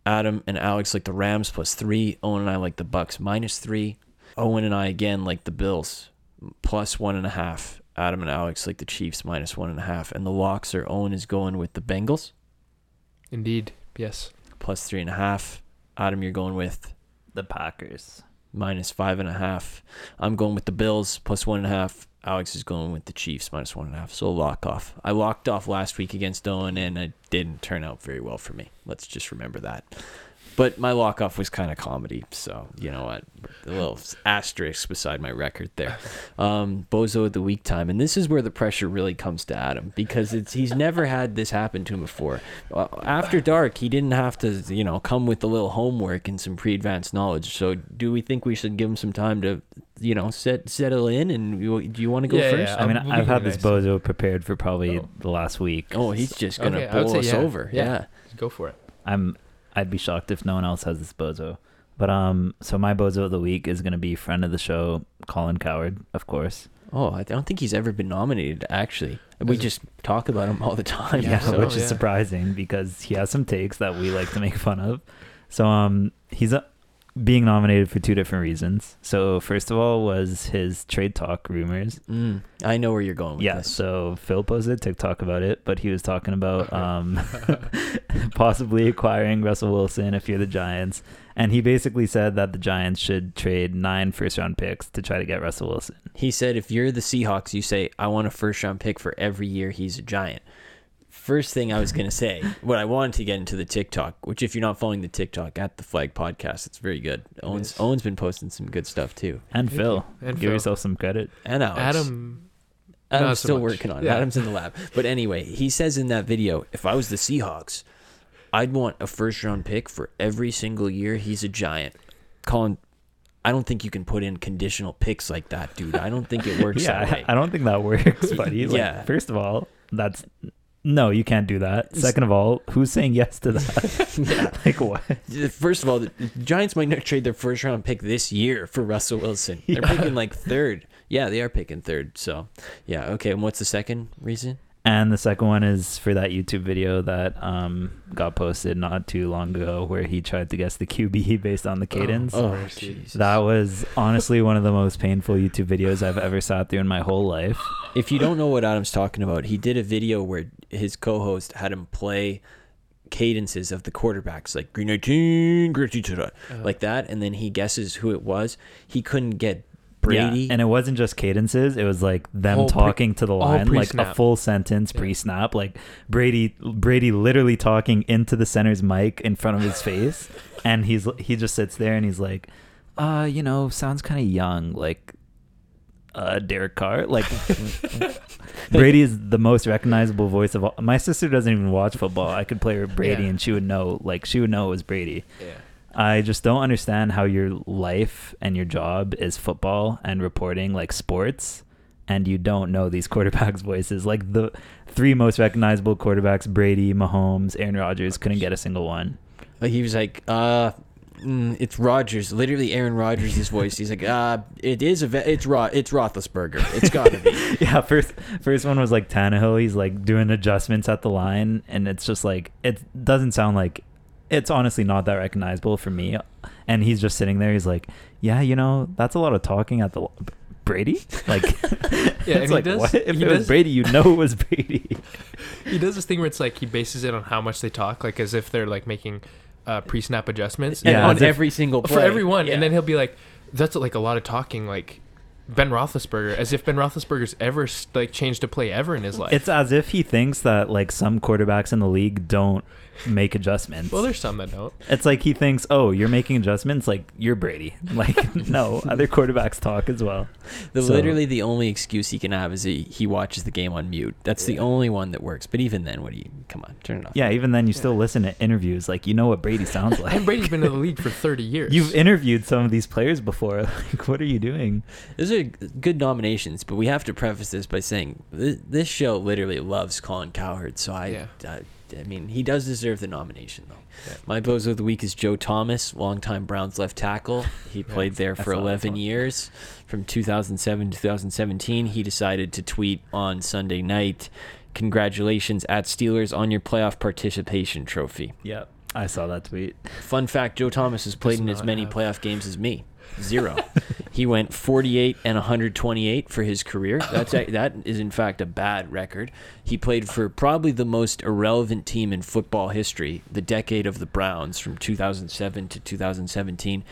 Adam and Alex like the Rams plus three. Owen and I like the Bucs minus three. Owen and I again like the Bills plus one and a half. Adam and Alex like the Chiefs minus one and a half. And the locks are Owen is going with the Bengals Indeed, yes. plus three and a half. Adam, you're going with The Packers. minus five and a half. I'm going with the Bills plus one and a half. Alex is going with the Chiefs minus one and a half. So lock off. I locked off last week against Owen and it didn't turn out very well for me. Let's just remember that. But my lock off was kind of comedy, so you know what? A little asterisk beside my record there. Um, Bozo at the week time, and this is where the pressure really comes to Adam because it's he's never had this happen to him before. Uh, After dark, he didn't have to, you know, come with a little homework and some pre-advanced knowledge. So, do we think we should give him some time to, you know, set settle in? And you, do you want to go Yeah, first? yeah. I mean, Um, I've had nice. this bozo prepared for probably Oh. the last week. Oh, he's just gonna Okay, blow us yeah. over. Yeah. yeah. Go for it. I'm I'd be shocked if no one else has this bozo. But um, so my bozo of the week is gonna be friend of the show, Colin Cowherd, of course. Oh, I don't think he's ever been nominated. Actually, we just talk about him all the time. Yeah, so, which is yeah. surprising because he has some takes that we like to make fun of. So um, he's uh, being nominated for two different reasons. So first of all was his trade talk rumors. Mm, I know where you're going with Yeah, this. so Phil posted TikTok about it, but he was talking about um, possibly acquiring Russell Wilson if you're the Giants. And he basically said that the Giants should trade nine first round picks to try to get Russell Wilson. He said, if you're the Seahawks, you say, I want a first round pick for every year he's a giant. First thing I was going to say, what I wanted to get into the TikTok, which if you're not following the TikTok at the Flag Podcast, it's very good. Owen's, is. Owen's been posting some good stuff too. And Thank Phil, you. And give Phil. yourself some credit. And Alex. Adam, Adam's not so still much. working on it. Yeah. Adam's in the lab. But anyway, he says in that video, if I was the Seahawks, I'd want a first round pick for every single year he's a giant. Colin, I don't think you can put in conditional picks like that, dude. I don't think it works yeah, that way. I, I don't think that works, buddy. Like, Yeah. First of all, that's no, you can't do that. Second of all, who's saying yes to that? yeah. like what? Uh, first of all, the the Giants might not trade their first round pick this year for Russell Wilson. They're Yeah. picking like third. Yeah, they are picking third. So, yeah, okay. And what's the second reason? And the second one is for that YouTube video that um, got posted not too long ago, where he tried to guess the QB based on the cadence. Oh, Mercy. Jesus. That was honestly one of the most painful YouTube videos I've ever sat through in my whole life. If you don't know what Adam's talking about, he did a video where his co-host had him play cadences of the quarterbacks, like green 19, gritty to the- Uh, like that, and then he guesses who it was. He couldn't get Brady. Yeah, and it wasn't just cadences; it was like them Whole pre- talking to the line, like a full sentence Yeah. pre-snap, like Brady, Brady literally talking into the center's mic in front of his face, and he's he just sits there and he's like, "Uh, you know, sounds kind of young, like." Uh, Derek Carr, like Brady is the most recognizable voice of all. My sister doesn't even watch football. I could play Brady, Yeah. and she would know. Like she would know it was Brady. yeah. I just don't understand how your life and your job is football and reporting like sports and you don't know these quarterbacks' voices. Like the three most recognizable quarterbacks, Brady, Mahomes, Aaron Rodgers, couldn't get a single one. He was like, uh, mm, it's Rodgers. Literally, Aaron Rodgers' voice. He's like, uh, it is a, ve- it's Ro- it's Roethlisberger. It's gotta be. yeah, first first one was like Tannehill. He's like doing adjustments at the line, and it's just like it doesn't sound like it's honestly not that recognizable for me. And he's just sitting there. He's like, yeah, you know, that's a lot of talking at the li- Brady. Like, Yeah, it's he like does- what if he it was does- Brady? You know it was Brady. he does this thing where it's like he bases it on how much they talk, like as if they're like making uh, pre-snap adjustments And Yeah, on as if- every single play. for everyone, Yeah. and then he'll be like, "That's like a lot of talking." Like Ben Roethlisberger, as if Ben Roethlisberger's ever like changed a play ever in his life. It's as if he thinks that like some quarterbacks in the league don't make adjustments. well, there's some that don't. it's like he thinks, oh, you're making adjustments, like you're Brady. Like no, other quarterbacks talk as well. The So- literally the only excuse he can have is he, he watches the game on mute. That's the only one that works. But even then, what do you? Come on, turn it off. Yeah, even then you still listen to interviews, like you know what Brady sounds like. And Brady's been in the league for 30 years. You've interviewed some of these players before. Like, what are you doing? Those are good nominations, but we have to preface this by saying this, this show literally loves Colin Cowherd. So I, Yeah. I, I mean, he does deserve the nomination though. Yeah. My bozo of the week is Joe Thomas, longtime Browns left tackle. He played there for 11 years, from 2007 to 2017. He decided to tweet on Sunday night, "Congratulations at Steelers on your playoff participation trophy." Yep. I saw that tweet. Fun fact: Joe Thomas has played in as many have- playoff games as me. Zero. he went 48 and 128 for his career. That's a, that is in fact a bad record. He played for probably the most irrelevant team in football history, the decade of the Browns from 2007 to 2017.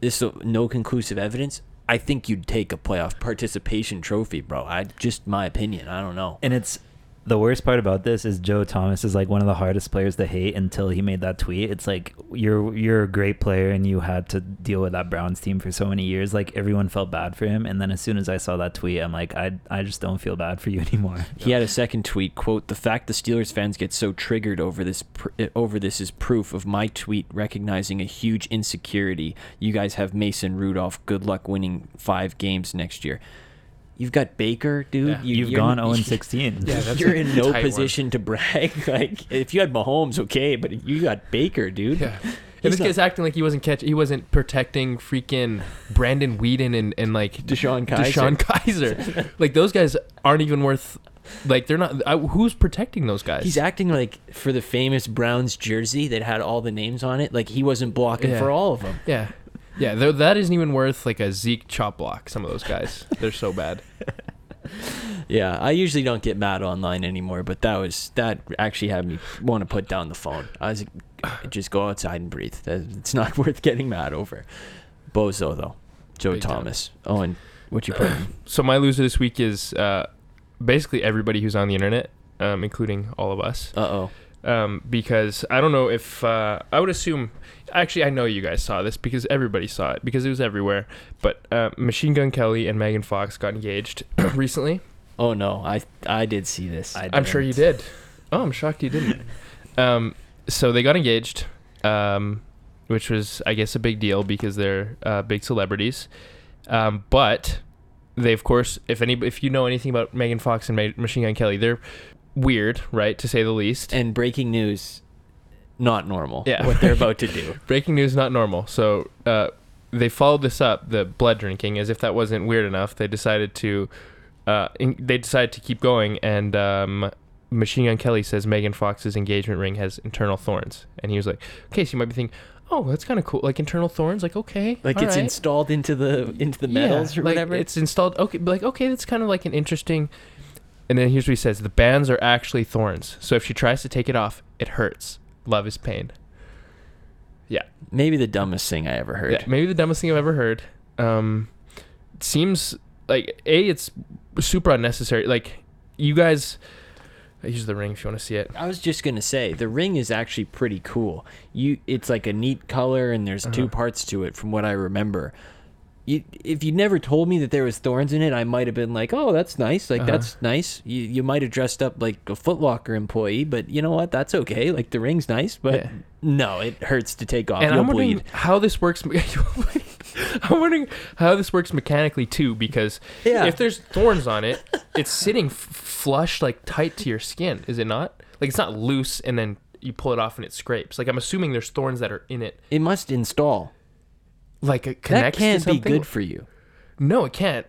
This uh, no conclusive evidence. I think you'd take a playoff participation trophy, bro. I just my opinion. I don't know. And it's the worst part about this is Joe Thomas is like one of the hardest players to hate until he made that tweet. It's like you're you're a great player and you had to deal with that Browns team for so many years. Like everyone felt bad for him, and then as soon as I saw that tweet, I'm like, I I just don't feel bad for you anymore. He had a second tweet quote: "The fact the Steelers fans get so triggered over this pr- uh, over this is proof of my tweet recognizing a huge insecurity. You guys have Mason Rudolph. Good luck winning five games next year. You've got Baker, dude. Yeah. You, You've gone 0 16. Yeah, that's you're in no tight one. position to brag. Like if you had Mahomes, okay, but you got Baker, dude. Yeah. And this not- guy's acting like he wasn't catch he wasn't protecting freaking Brandon Weeden and, and like DeShone Kizer. DeShone Kizer. like those guys aren't even worth like they're not I, who's protecting those guys? He's acting like for the famous Browns jersey that had all the names on it, like he wasn't blocking Yeah. for all of them. yeah. Yeah, they're- that isn't even worth like a Zeke chop block. Some of those guys, they're so bad. Yeah, I usually don't get mad online anymore, but that was that actually had me want to put down the phone. I was like, just go outside and breathe. It's not worth getting mad over. Bozo though, Joe Big time. Thomas. Oh, and what you put? in? So my loser this week is uh, basically everybody who's on the internet, um, including all of us. Uh oh. um, because I don't know if uh, I would assume. Actually, I know you guys saw this because everybody saw it because it was everywhere. But uh, Machine Gun Kelly and Megan Fox got engaged recently. Oh no, I I did see this. I I'm sure you didn't. did. Oh, I'm shocked you didn't. um, so they got engaged, um, which was, I guess, a big deal because they're uh, big celebrities. Um, but they, of course, if any, if you know anything about Megan Fox and Ma- Machine Gun Kelly, they're weird, right, to say the least. and breaking news, not normal. Yeah. what they're about to do. Breaking news, not normal. So uh, they followed this up, the blood drinking, as if that wasn't weird enough. They decided to, uh, in, they decided to keep going, and um, Machine Gun Kelly says Megan Fox's engagement ring has internal thorns, and he was like, "Okay, so you might be thinking, oh, that's kind of cool, like internal thorns, like okay, Like all it's right." installed into the into the metals Yeah, or like, whatever. It's installed. Okay, like okay, that's kind of like an interesting." And then here's what he says: the bands are actually thorns, so if she tries to take it off, it hurts. Love is pain. Yeah. Maybe the dumbest thing I ever heard. Yeah, maybe the dumbest thing I've ever heard. Um, it seems like a it's super unnecessary. Like you guys, here's the ring if you want to see it. I was just gonna say the ring is actually pretty cool. You, it's like a neat color, and there's two Uh-huh. parts to it, from what I remember. You, if you never told me that there was thorns in it, I might have been like, "Oh, that's nice. Like Uh-huh. that's nice." You, you might have dressed up like a Foot Locker employee, but you know what? That's okay. Like the ring's nice, but Yeah. no, it hurts to take off. and You'll I'm wondering how this works. I'm wondering how this works mechanically too, because Yeah. if there's thorns on it, it's sitting f- flush, like tight to your skin. Is it not? Like it's not loose, and then you pull it off and it scrapes. Like I'm assuming there's thorns that are in it. It must install. Like it That connects. to can't be good for you. No, it can't.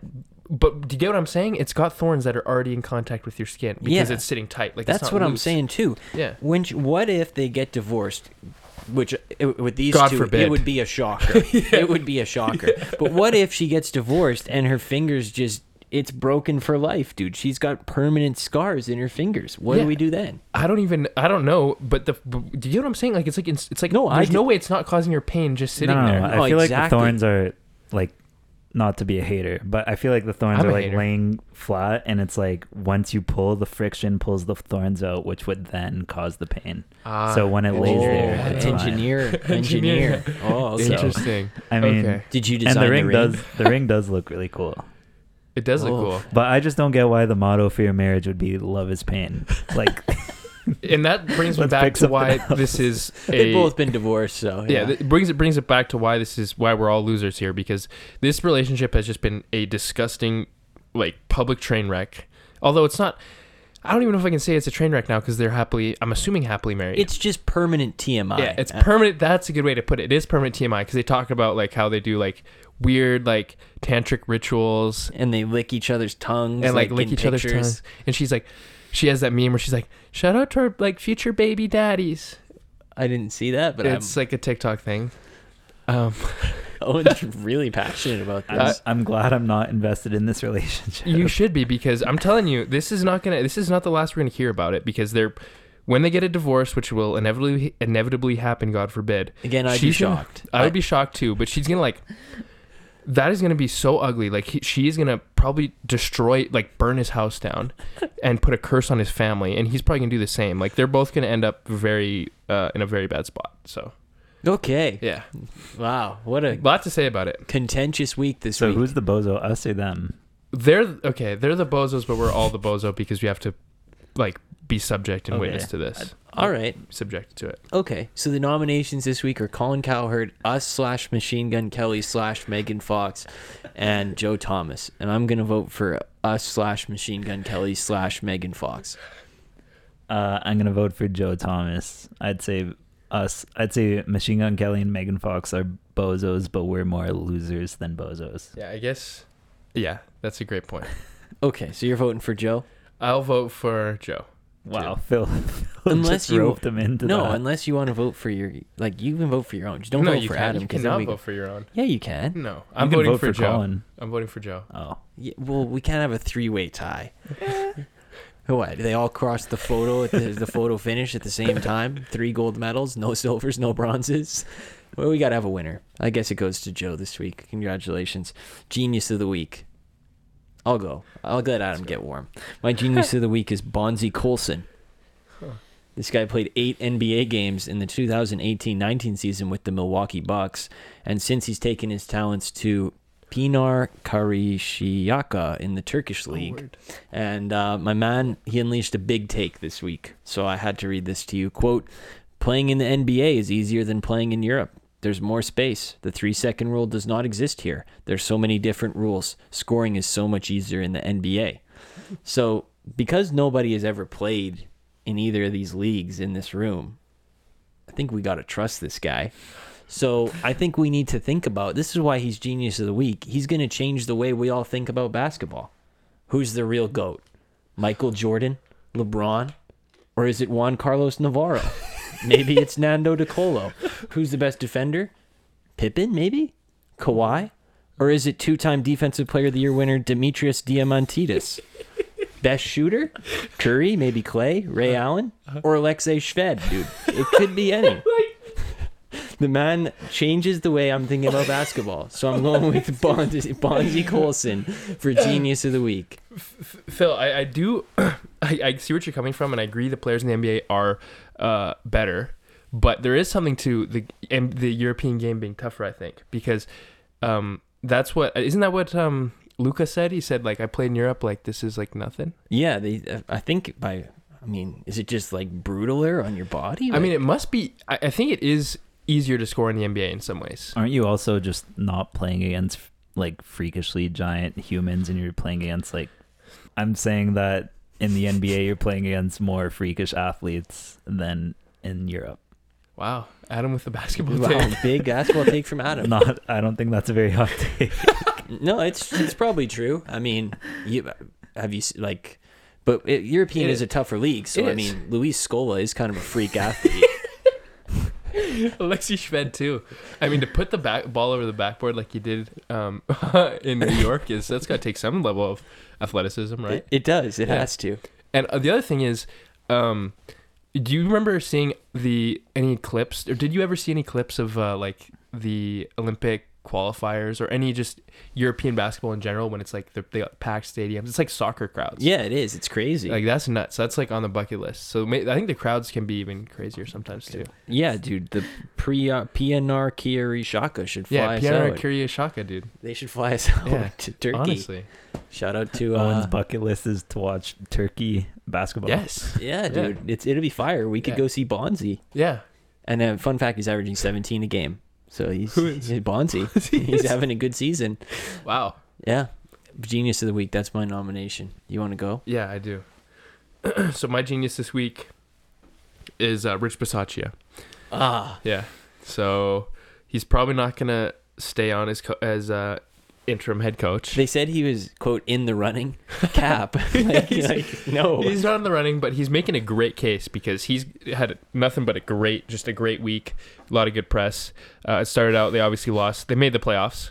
But do you get what I'm saying? It's got thorns that are already in contact with your skin because Yeah. it's sitting tight. Like it's That's not what I'm loose. saying too. Yeah. When sh- what if they get divorced? Which uh, with these God two, forbid. it would be a shocker. It would be a shocker. But what if she gets divorced and her fingers just it's broken for life, dude. She's got permanent scars in her fingers. What Yeah. do we do then? I don't even I don't know, but the but do you know what I'm saying? Like it's like it's, it's like No, I there's no way it's not causing her pain just sitting no, no, there. no. I Oh, feel like the thorns are like not to be a hater, but I feel like the thorns I'm are like hater. laying flat, and it's like once you pull, the friction pulls the thorns out, which would then cause the pain. Ah, so when it lays there, Oh, it's engineer, engineer. Oh, okay. interesting. I mean, okay, Did you and design the ring, the ring? does the ring does look really cool, it does look Oh. cool, but I just don't get why the motto for your marriage would be "love is pain." Like, and that brings me Let's back pick to why something this is They've both been divorced, so yeah, it brings it brings it back to why this is why we're all losers here because this relationship has just been a disgusting like public train wreck. Although it's not I don't even know if I can say it's a train wreck now because they're happily I'm assuming happily married. It's just permanent TMI. yeah, it's Uh, permanent. That's a good way to put it. It is permanent TMI because they talk about like how they do like weird like tantric rituals and they lick each other's tongues and like, in lick each other's tongues. And she's like, she has that meme where she's like, shout out to our like future baby daddies. I didn't see that, but it's like a TikTok thing. Um, I'm Owen's really passionate about I'm, this. I'm glad I'm not invested in this relationship. you should be because I'm telling you, this is not gonna. This is not the last we're gonna hear about it because they're when they get a divorce, which will inevitably inevitably happen, God forbid. Again, I'd be she's gonna- shocked. I would be shocked too, but she's gonna like. That is gonna be so ugly. Like he, she is gonna probably destroy, like burn his house down, and put a curse on his family, and he's probably gonna do the same. Like they're both gonna end up very uh, in a very bad spot. So Okay. yeah, Wow. What a lot to say about it. contentious week this So week. So who's the bozo? Us or them? They're okay. They're the bozos, but we're all the bozo because we have to like be subject and Okay. witness to this. All right. subjected to it. Okay. So the nominations this week are Colin Cowherd, us slash Machine Gun Kelly slash Megan Fox, and Joe Thomas. And I'm gonna vote for us slash Machine Gun Kelly slash Megan Fox. Uh, I'm gonna vote for Joe Thomas. I'd say us. I'd say Machine Gun Kelly and Megan Fox are bozos, but we're more losers than bozos. Yeah, I guess. Yeah, that's a great point. Okay. So you're voting for Joe? I'll vote for Joe. Wow, Phil. Phil Unless just you- roped him into no, that. unless you want to vote for your like you can vote for your own. Just don't no, vote you for can't. Adam You because cannot we vote for your own. yeah you can. No, I'm can voting vote for, Joe. Colin. I'm voting for Joe. Oh, Yeah, well, we can't have a three-way tie. what? Do they all cross the photo at the, the photo finish at the same time? Three gold medals, no silvers, no bronzes. Well, we gotta have a winner. I guess it goes to Joe this week. Congratulations, genius of the week. I'll go. I'll let Adam get warm. My genius of the week is Bonzie Colson. This guy played eight NBA games in the 2018-19 season with the Milwaukee Bucks, and since he's taken his talents to Pinar Karşıyaka in the Turkish league. and uh, my man, he unleashed a big take this week, so I had to read this to you. Quote, playing in the NBA is easier than playing in Europe. There's more space. The three second rule does not exist here. There's so many different rules. Scoring is so much easier in the NBA. So, because nobody has ever played in either of these leagues in this room, I think we got to trust this guy. So, I think we need to think about this is why he's genius of the week. He's going to change the way we all think about basketball. Who's the real GOAT? Michael Jordan, LeBron, or is it Juan Carlos Navarro? maybe it's Nando De Colo. Who's the best defender? Pippen, maybe? Kawhi? Or is it two time Defensive Player of the Year winner Demetrius Diamantidis? Best shooter? Curry, maybe Clay, Ray uh-huh. Allen, uh-huh. or Alexei Shved, dude. It could be any. The man changes the way I'm thinking about basketball. So I'm going with Bonzie, Bonzie Colson for Genius of the Week. Phil, I, I do, I, I see what you're coming from, and I agree the players in the NBA are uh, better, but there is something to the and the European game being tougher. I think because um, that's what isn't that what um, Luka said? He said like I played in Europe, like this is like nothing. Yeah, they. uh, I think by. I mean, is it just like brutaler on your body? I mean, it must be. I, I think it is easier to score in the NBA in some ways. aren't you also just not playing against like freakishly giant humans, and you're playing against like? I'm saying that in the NBA, you're playing against more freakish athletes than in Europe. Wow, Adam with the basketball wow, take. big basketball take from Adam. Not, I don't think that's a very hot take. No, it's it's probably true. I mean, you have you s- like, but it, European It is is. a tougher league. So I is. mean, Luis Scola is kind of a freak athlete. Alexi Shved too. I mean, to put the back ball over the backboard like you did um, in New York is that's got to take some level of athleticism, right? It, it does. It Yeah. has to. And uh, the other thing is, um, do you remember seeing the any clips, or did you ever see any clips of uh, like the Olympic qualifiers or any just European basketball in general when it's like they're- they got packed stadiums? It's like soccer crowds. Yeah, it is. It's crazy. Like that's nuts. That's like on the bucket list. So may- I think the crowds can be even crazier sometimes too. yeah, dude. The pre uh, PNR Kiari Shaka should fly Yeah, us Piero out. Kiryashaka, dude. They should fly us out Yeah, to Turkey. Honestly, Shout out to Owen's uh, bucket list is to watch Turkey basketball. yes, yeah, dude. It's it'll be fire. We could Yeah. go see Bonzie. yeah. And uh, fun fact, he's averaging 17 a game. So he's, he's Bonzie. He's having a good season. Wow. Yeah. Genius of the week. That's my nomination. You want to go? Yeah, I do. so my genius this week is uh, Rich Bisaccia. Ah. Yeah. So he's probably not gonna stay on as co- as uh, interim head coach. They said he was quote in the running cap. like, He's- like, no. He's not in the running, but he's making a great case because he's had nothing but a great, just a great week. A lot of good press. Uh, it started out they obviously lost. They made the playoffs,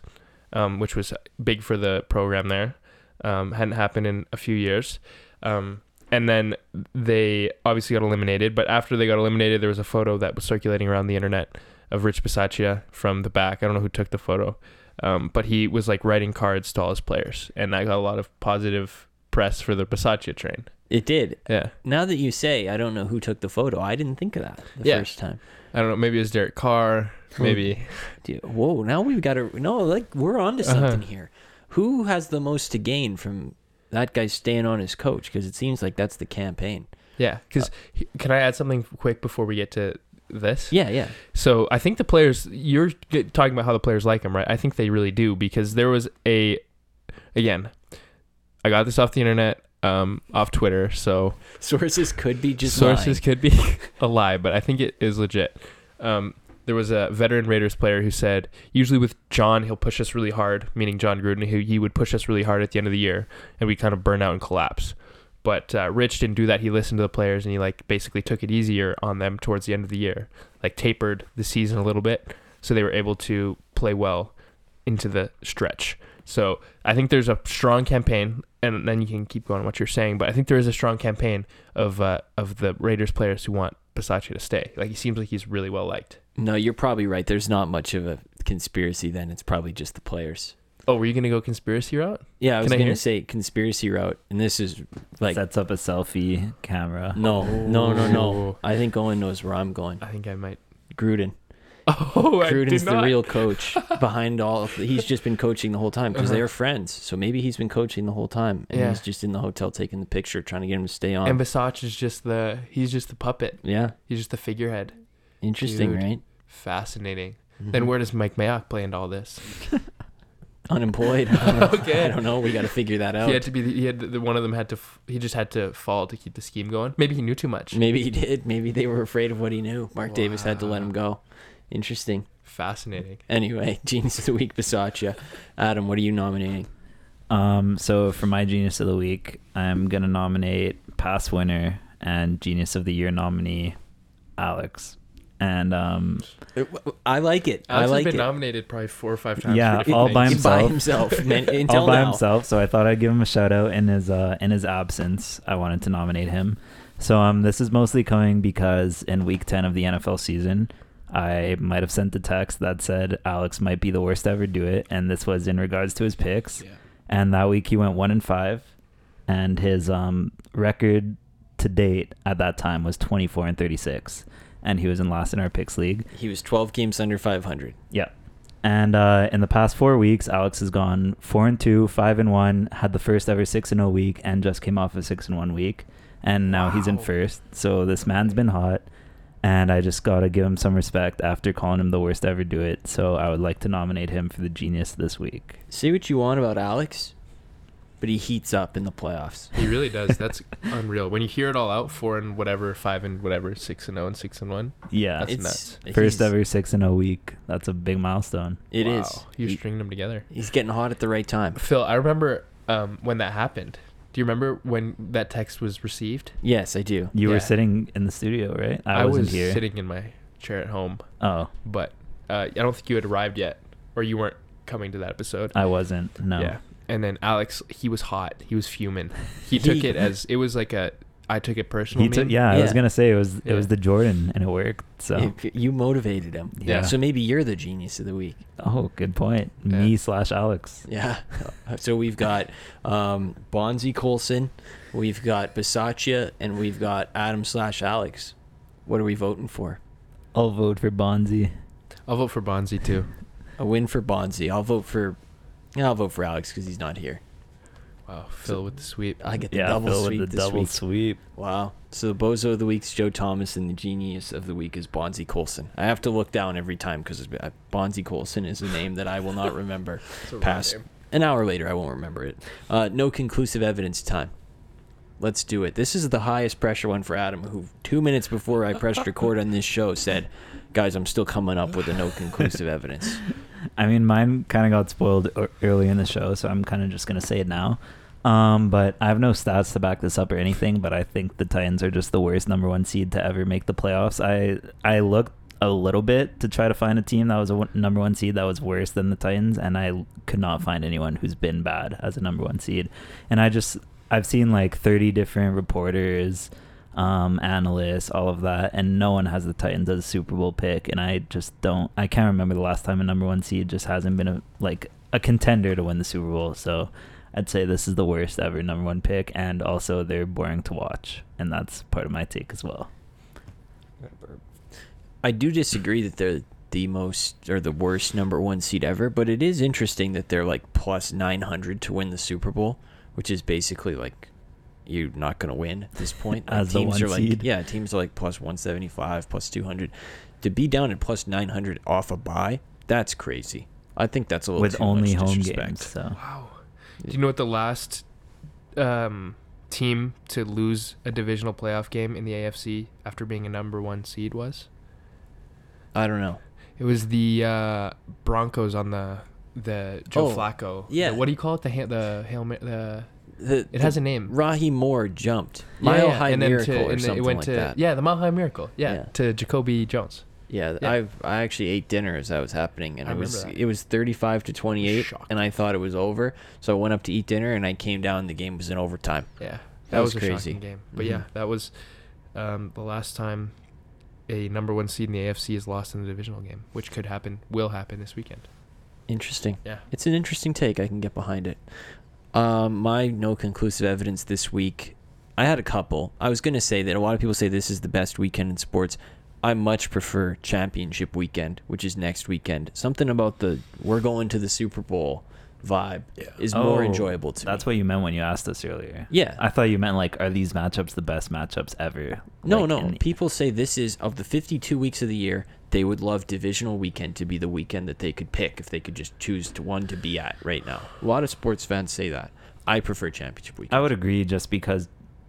um, which was big for the program there. Um, hadn't happened in a few years. Um, and then they obviously got eliminated. But after they got eliminated, there was a photo that was circulating around the internet of Rich Bisaccia from the back. I don't know who took the photo, um, but he was like writing cards to all his players, and I got a lot of positive press for the Bisaccia train. It did. Yeah. Now that you say, I don't know who took the photo. I didn't think of that the Yeah. first time. I don't know. Maybe it was Derek Carr. Maybe. Dude, whoa, now we've got to no, like we're on to Uh-huh. something here. Who has the most to gain from that guy staying on his coach? Because it seems like that's the campaign. Yeah. Because can I add something quick before we get to this? Yeah, yeah. So I think the players. You're talking about how the players like him, right? I think they really do because there was a. Again, I got this off the internet, um, off Twitter. So Sources could be just sources could be a lie, but I think it is legit. Um, there was a veteran Raiders player who said, usually with John, he'll push us really hard, meaning Jon Gruden, who he would push us really hard at the end of the year, and we kind of burn out and collapse. But uh, Rich didn't do that. He listened to the players and he like basically took it easier on them towards the end of the year, like tapered the season a little bit, so they were able to play well into the stretch. So I think there's a strong campaign, and then you can keep going on what you're saying. But I think there is a strong campaign of uh, of the Raiders players who want Bisaccia to stay. Like he seems like he's really well liked. No, you're probably right. There's not much of a conspiracy then. It's probably just the players. Oh, were you gonna go conspiracy route? Yeah, I was Can I gonna hear? say conspiracy route, and this is like Sets up a selfie camera. no, no, no, no. Oh. I think Owen knows where I'm going. I think I might. Gruden. Oh, I Gruden's did the not. real coach behind all. Of, he's just been coaching the whole time because Uh-huh. they're friends. So maybe he's been coaching the whole time, and Yeah. he's just in the hotel taking the picture, trying to get him to stay on. And Bisaccia is just the he's just the puppet. yeah, He's just the figurehead. interesting, Dude. right? Fascinating. Then Mhm. where does Mike Mayock play into all this? unemployed? I don't know. Okay. I don't know. We got to figure that out. He had to be. The, he had the, one of them had to. f- He just had to fall to keep the scheme going. Maybe he knew too much. Maybe he did. Maybe they were afraid of what he knew. Mark Davis had to let him go. Interesting. Fascinating. Anyway, Genius of the Week, Bisaccia. Adam, what are you nominating? Um, so for my Genius of the Week, I'm gonna nominate past winner and Genius of the Year nominee, Alex. And um, I like it. Alex I like has been it. nominated probably four or five times. Yeah, all by things. by himself. himself. Man, until all by now. himself. So I thought I'd give him a shout out in his uh, in his absence. I wanted to nominate him. So um, this is mostly coming because in week ten of the NFL season, I might have sent a text that said Alex might be the worst to ever do it, and this was in regards to his picks. Yeah. And that week he went one and five, and his um, record to date at that time was twenty four and thirty six, and he was in last in our picks league. He was 12 games under 500. Yeah. And uh, in the past four weeks, Alex has gone four and two, five and one, had the first ever six and zero week, and just came off a six and one week, and now he's in first. So this man's been hot, and I just gotta give him some respect after calling him the worst to ever do it. So I would like to nominate him for the genius this week. Say what you want about Alex, but he heats up in the playoffs. He really does. That's unreal. When you hear it all out, four and whatever, five and whatever, six and zero and six and one. Yeah, That's It's nuts. first ever six and zero week. That's a big milestone. It is. Wow. You're He- stringing them together. he's getting hot at the right time. Phil, I remember um, when that happened. Do you remember when that text was received? Yes, I do. You Yeah. were sitting in the studio, right? I, I wasn't was here. sitting in my chair at home, Oh, but uh, I don't think you had arrived yet, or you weren't coming to that episode. I wasn't. No. Yeah. And then Alex, he was hot. He was fuming. He took He- it as it was like a. I took it personally. He took. meme. Yeah, I was gonna say it was. It Yeah. was the Jordan, and it worked. So. If you motivated him. Yeah. So maybe you're the genius of the week. Oh, good point. Yeah. Me slash Alex. Yeah. so we've got um, Bonzie Colson, we've got Bisaccia, and we've got Adam slash Alex. What are we voting for? I'll vote for Bonzie. I'll vote for Bonzie too. A win for Bonzie. I'll vote for. Yeah, I'll vote for Alex because he's not here. Wow, Phil with the sweep. I get the Yeah, double Phil sweep with the this double week. sweep. Wow. So the bozo of the week is Joe Thomas, and the genius of the week is Bonzie Colson. I have to look down every time because Bonzie Colson is a name that I will not remember. It's a wrong Past an hour later, I won't remember it. Uh, no conclusive evidence time. Let's do it. This is the highest pressure one for Adam, who two minutes before I pressed record on this show said, "Guys, I'm still coming up with a no conclusive evidence." I mean, mine kind of got spoiled early in the show, so I'm kind of just gonna say it now. Um, but I have no stats to back this up or anything. But I think the Titans are just the worst number one seed to ever make the playoffs. I I looked a little bit to try to find a team that was a number one seed that was worse than the Titans, and I could not find anyone who's been bad as a number one seed. And I just I've seen like 30 different reporters, um, analysts, all of that, and no one has the Titans as a Super Bowl pick. And I just don't. I can't remember the last time a number one seed just hasn't been a like a contender to win the Super Bowl. So I'd say this is the worst ever number one pick, and also they're boring to watch, and that's part of my take as well. I do disagree that they're the most or the worst number one seed ever, but it is interesting that they're like plus 900 to win the Super Bowl, which is basically like you're not going to win at this point. Like, As the teams one are like yeah, teams are like plus 175, plus 200. To be down at plus 900 off a buy, that's crazy. I think that's a little With too only much home disrespect. games, so Wow. Do you know what the last um, team to lose a divisional playoff game in the AFC after being a number one seed was? I don't know. It was the uh, Broncos on the the Joe Oh, Flacco. yeah. The- what do you call it? The ha- the hail Ma- the The, it has a name. Rahim Moore jumped. Yeah, Mile yeah, High and Miracle to, or and something it went like to, that. Yeah, the Mile High Miracle. Yeah, Yeah. to Jacoby Jones. Yeah, Yeah. I I actually ate dinner as that was happening, and I it was that. it was thirty five to twenty eight, and I thought it was over. So I went up to eat dinner, and I came down. and The game was in overtime. Yeah, that, That was, was a crazy. shocking game. But Mhm. yeah, that was um, the last time a number one seed in the AFC is lost in the divisional game, which could happen, will happen this weekend. Interesting. Yeah. It's an interesting take. I can get behind it. Um, my no conclusive evidence this week. I had a couple. I was gonna say that a lot of people say this is the best weekend in sports. I much prefer championship weekend, which is next weekend. Something about the we're going to the Super Bowl vibe is more Oh, enjoyable to That's me. what you meant when you asked us earlier. Yeah. I thought you meant like, are these matchups the best matchups ever? No, Like, no. in- People say this is of the 52 weeks of the year, they would love divisional weekend to be the weekend that they could pick if they could just choose to one to be at right now. A lot of sports fans say that. I prefer championship weekend. I would agree, just because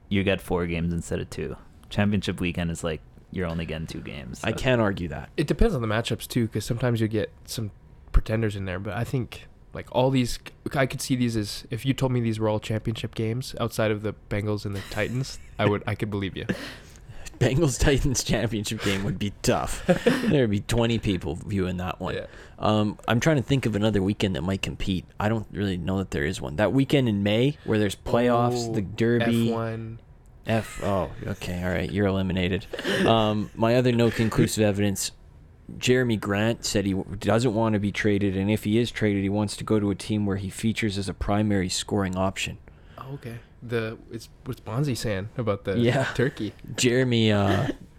you get four games instead of two. Championship weekend is like you're only getting two games. I can't argue that. It depends on the matchups too, because sometimes you get some pretenders in there. But I think like all these, I could see these as if you told me these were all championship games outside of the Bengals and the Titans, I would I could believe you. Bengals Titans championship game would be tough. there would be 20 people viewing that one. Yeah. Um, I'm trying to think of another weekend that might compete. I don't really know that there is one. That weekend in May where there's playoffs, Oh, the Derby. F1. F. Oh, okay. All right. You're eliminated. Um, my other no conclusive evidence. Jerami Grant said he doesn't want to be traded, and if he is traded, he wants to go to a team where he features as a primary scoring option. Oh, okay. The it's what's Bonzie saying about the Yeah. turkey? Jerami, uh,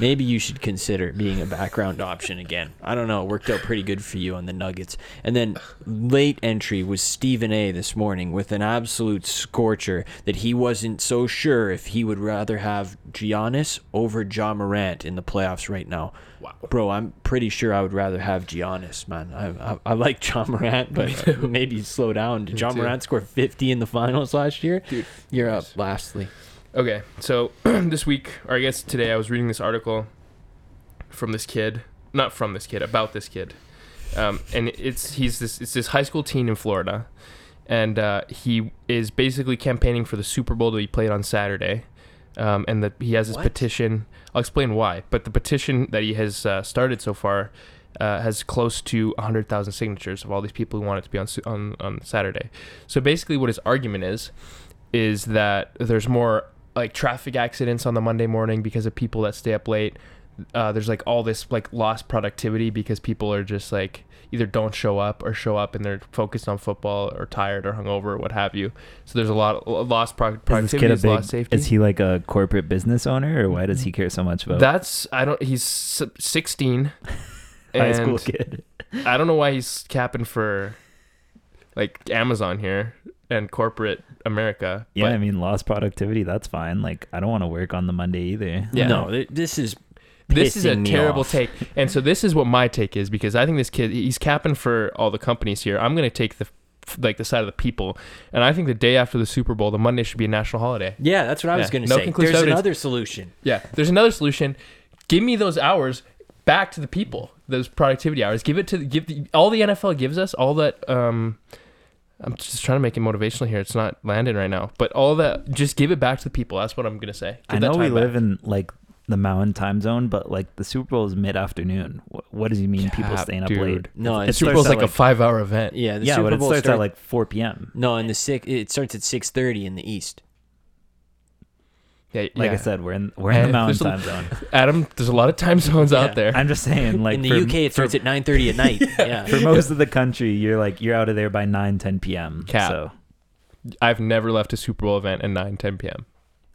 maybe you should consider being a background option again. I don't know. It worked out pretty good for you on the Nuggets. And then late entry was Stephen A. this morning with an absolute scorcher that he wasn't so sure if he would rather have Giannis over Ja Morant in the playoffs right now. Wow. Bro, I'm pretty sure I would rather have Giannis, man. I, I, I like Ja Morant, but maybe slow down. Did Ja. Morant score 50 in the finals last year? Dude, You're up lastly. Okay, so this week, or I guess today, I was reading this article from this kid, not from this kid, about this kid, um, and it's he's this it's this high school teen in Florida, and uh, he is basically campaigning for the Super Bowl to be played on Saturday. um, and that he has this What? petition. I'll explain why. But the petition that he has uh, started so far uh, has close to 100,000 signatures of all these people who want it to be on on on Saturday. So basically, what his argument is is that there's more like traffic accidents on the Monday morning because of people that stay up late. Uh, there's like all this like lost productivity because people are just like either don't show up or show up and they're focused on football or tired or hungover or what have you. So there's a lot of lost pro- productivity, is lost big? safety. Is he like a corporate business owner, or why does he care so much about That's I don't. He's s- 16, high school kid? I don't know why he's capping for like Amazon here and corporate America. Yeah, but I mean, lost productivity. That's fine. Like, I don't want to work on the Monday either. Yeah. No, th- this is this is a terrible off. take. And so this is what my take is because I think this kid he's capping for all the companies here. I'm gonna take the like the side of the people, and I think the day after the Super Bowl, the Monday should be a national holiday. Yeah, that's what I was going to no say. conclusive There's another solution. Yeah, there's another solution. Give me those hours back to the people. Those productivity hours. Give it to give the, all the NFL gives us. All that. Um, I'm just trying to make it motivational here. It's not landing right now, but all that. Just give it back to the people. That's what I'm gonna say. I Give that know we time live in like the mountain time zone, but like the Super Bowl is mid afternoon. What, what does he mean? people Cap, staying up late? No, It it's Super starts Bowl's at, like, a five hour event. yeah, the yeah, Super but it Bowl starts start- at like 4 p.m. no, in the six. It starts at 6:30 in the east. Yeah, Like yeah. I said, we're in we're in the mountain there's a- time zone. Adam, there's a lot of time zones Yeah. out there. I'm just saying, like in the for, UK, it starts at 9:30 at night. Yeah. for most of the country, you're like you're out of there by 9, 10 p.m. Cap. So I've never left a Super Bowl event at 9, 10 p.m.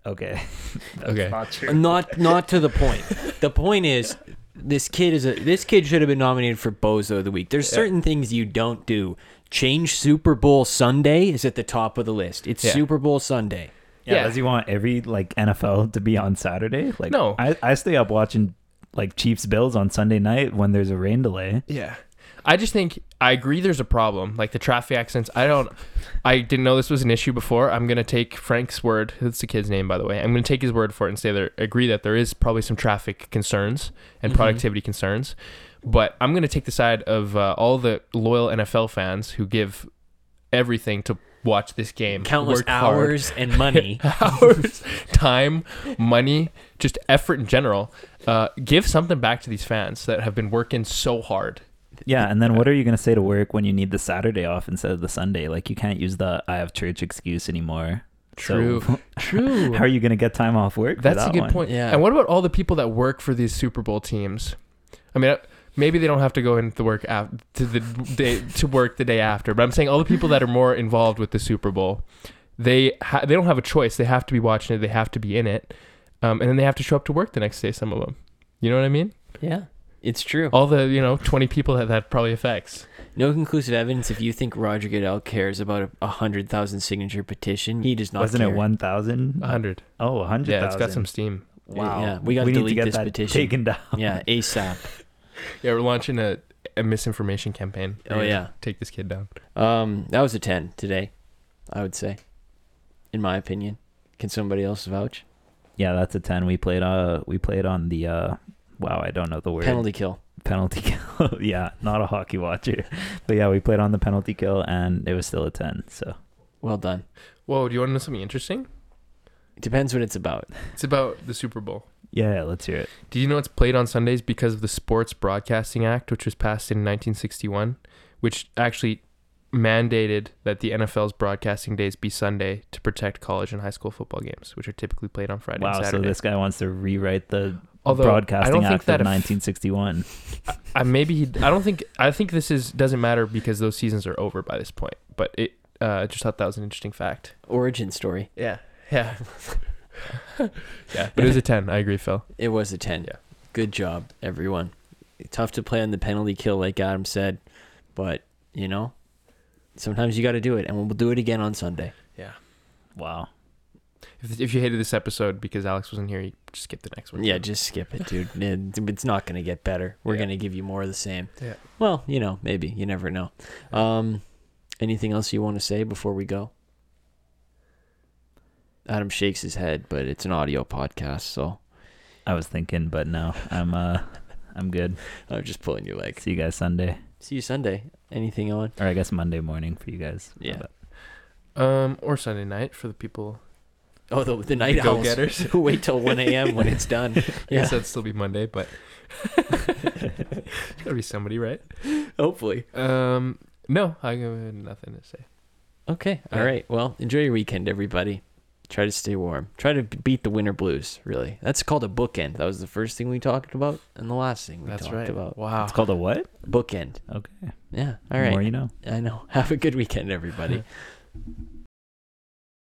okay, That's Okay. not true. Uh, not not to the point. The point is this kid is a this kid should have been nominated for Bozo of the week. There's Yeah. certain things you don't do. Change Super Bowl Sunday is at the top of the list. It's Yeah. Super Bowl Sunday. Yeah, Yeah. does he want every like NFL to be on Saturday? Like, No. I, I stay up watching like Chiefs Bills on Sunday night when there's a rain delay. Yeah. I just think I agree there's a problem. Like the traffic accidents. I don't I didn't know this was an issue before. I'm gonna take Frank's word. That's the kid's name, by the way. I'm gonna take his word for it and say there agree that there is probably some traffic concerns and Mhm. productivity concerns. But I'm gonna take the side of uh, all the loyal NFL fans who give everything to watch this game. Countless work hard. hours and money. hours, time, money, just effort in general. Uh, give something back to these fans that have been working so hard. Yeah, and then what are you gonna say to work when you need the Saturday off instead of the Sunday? Like you can't use the I have church excuse anymore. True. So True. how are you gonna get time off work? for That's a good one? point. Yeah. And what about all the people that work for these Super Bowl teams? I mean, maybe they don't have to go into work af- to the day to work the day after, but I'm saying all the people that are more involved with the Super Bowl, they ha- they don't have a choice. They have to be watching it. They have to be in it, um, and then they have to show up to work the next day. Some of them, you know what I mean? yeah, it's true. All the you know 20 people that that probably affects. No conclusive evidence. If you think Roger Goodell cares about a, a hundred thousand signature petition, he does not. Wasn't care. it one thousand? 100. Oh, a hundred. Yeah, it's got some steam. Wow. Yeah, we gotta need to delete get this that petition. taken down. Yeah, ASAP. Yeah, we're launching a, a misinformation campaign. Oh, We're gonna yeah. take this kid down. Um, that was a ten today. I would say, in my opinion. Can somebody else vouch? Yeah, that's a ten. We played. Uh, we played on the. Uh, wow, I don't know the word. Penalty kill. penalty kill. yeah, not a hockey watcher, but yeah, we played on the penalty kill, and it was still a ten. So Well done. Whoa, do you want to know something interesting? It depends what it's about. It's about the Super Bowl. Yeah, let's hear it. Did you know it's played on Sundays because of the Sports Broadcasting Act, which was passed in 1961, which actually mandated that the NFL's broadcasting days be Sunday to protect college and high school football games, which are typically played on Friday wow, and so this guy wants to rewrite the Although I Broadcasting don't Act that of if- 1961. I maybe he, I don't think I think this is doesn't matter because those seasons are over by this point. But it uh, I just thought that was an interesting fact. Origin story. Yeah, yeah, yeah. But it was a ten. I agree, Phil. It was a ten. Yeah. Good job, everyone. Tough to play on the penalty kill, like Adam said, but you know, sometimes you got to do it, and we'll do it again on Sunday. Yeah. Wow. If, if you hated this episode because Alex wasn't here, you just skip the next one. Yeah, just skip it, dude. It's not gonna get better. We're Yeah. gonna give you more of the same. Yeah. Well, you know, maybe you never know. Um, anything else you want to say before we go? Adam shakes his head, but it's an audio podcast, so I was thinking, but no, I'm uh, I'm good. I'm just pulling your leg. See you guys Sunday, See you Sunday. Anything on? or I guess Monday morning for you guys. Yeah. But- Um, or Sunday night for the people Oh, the, the night The owls go-getters. who wait till 1 a.m. when it's done. I Yeah, guess that'd still be Monday, but it's gotta be somebody, right? hopefully. Um, no, I got nothing to say. Okay. All Yeah. right. Well, enjoy your weekend, everybody. Try to stay warm. Try to beat the winter blues. Really, that's called a bookend. That was the first thing we talked about, and the last thing we That's talked right. about. Wow. It's called a what? Bookend. Okay. Yeah. All right. The more you know. I know. Have a good weekend, everybody.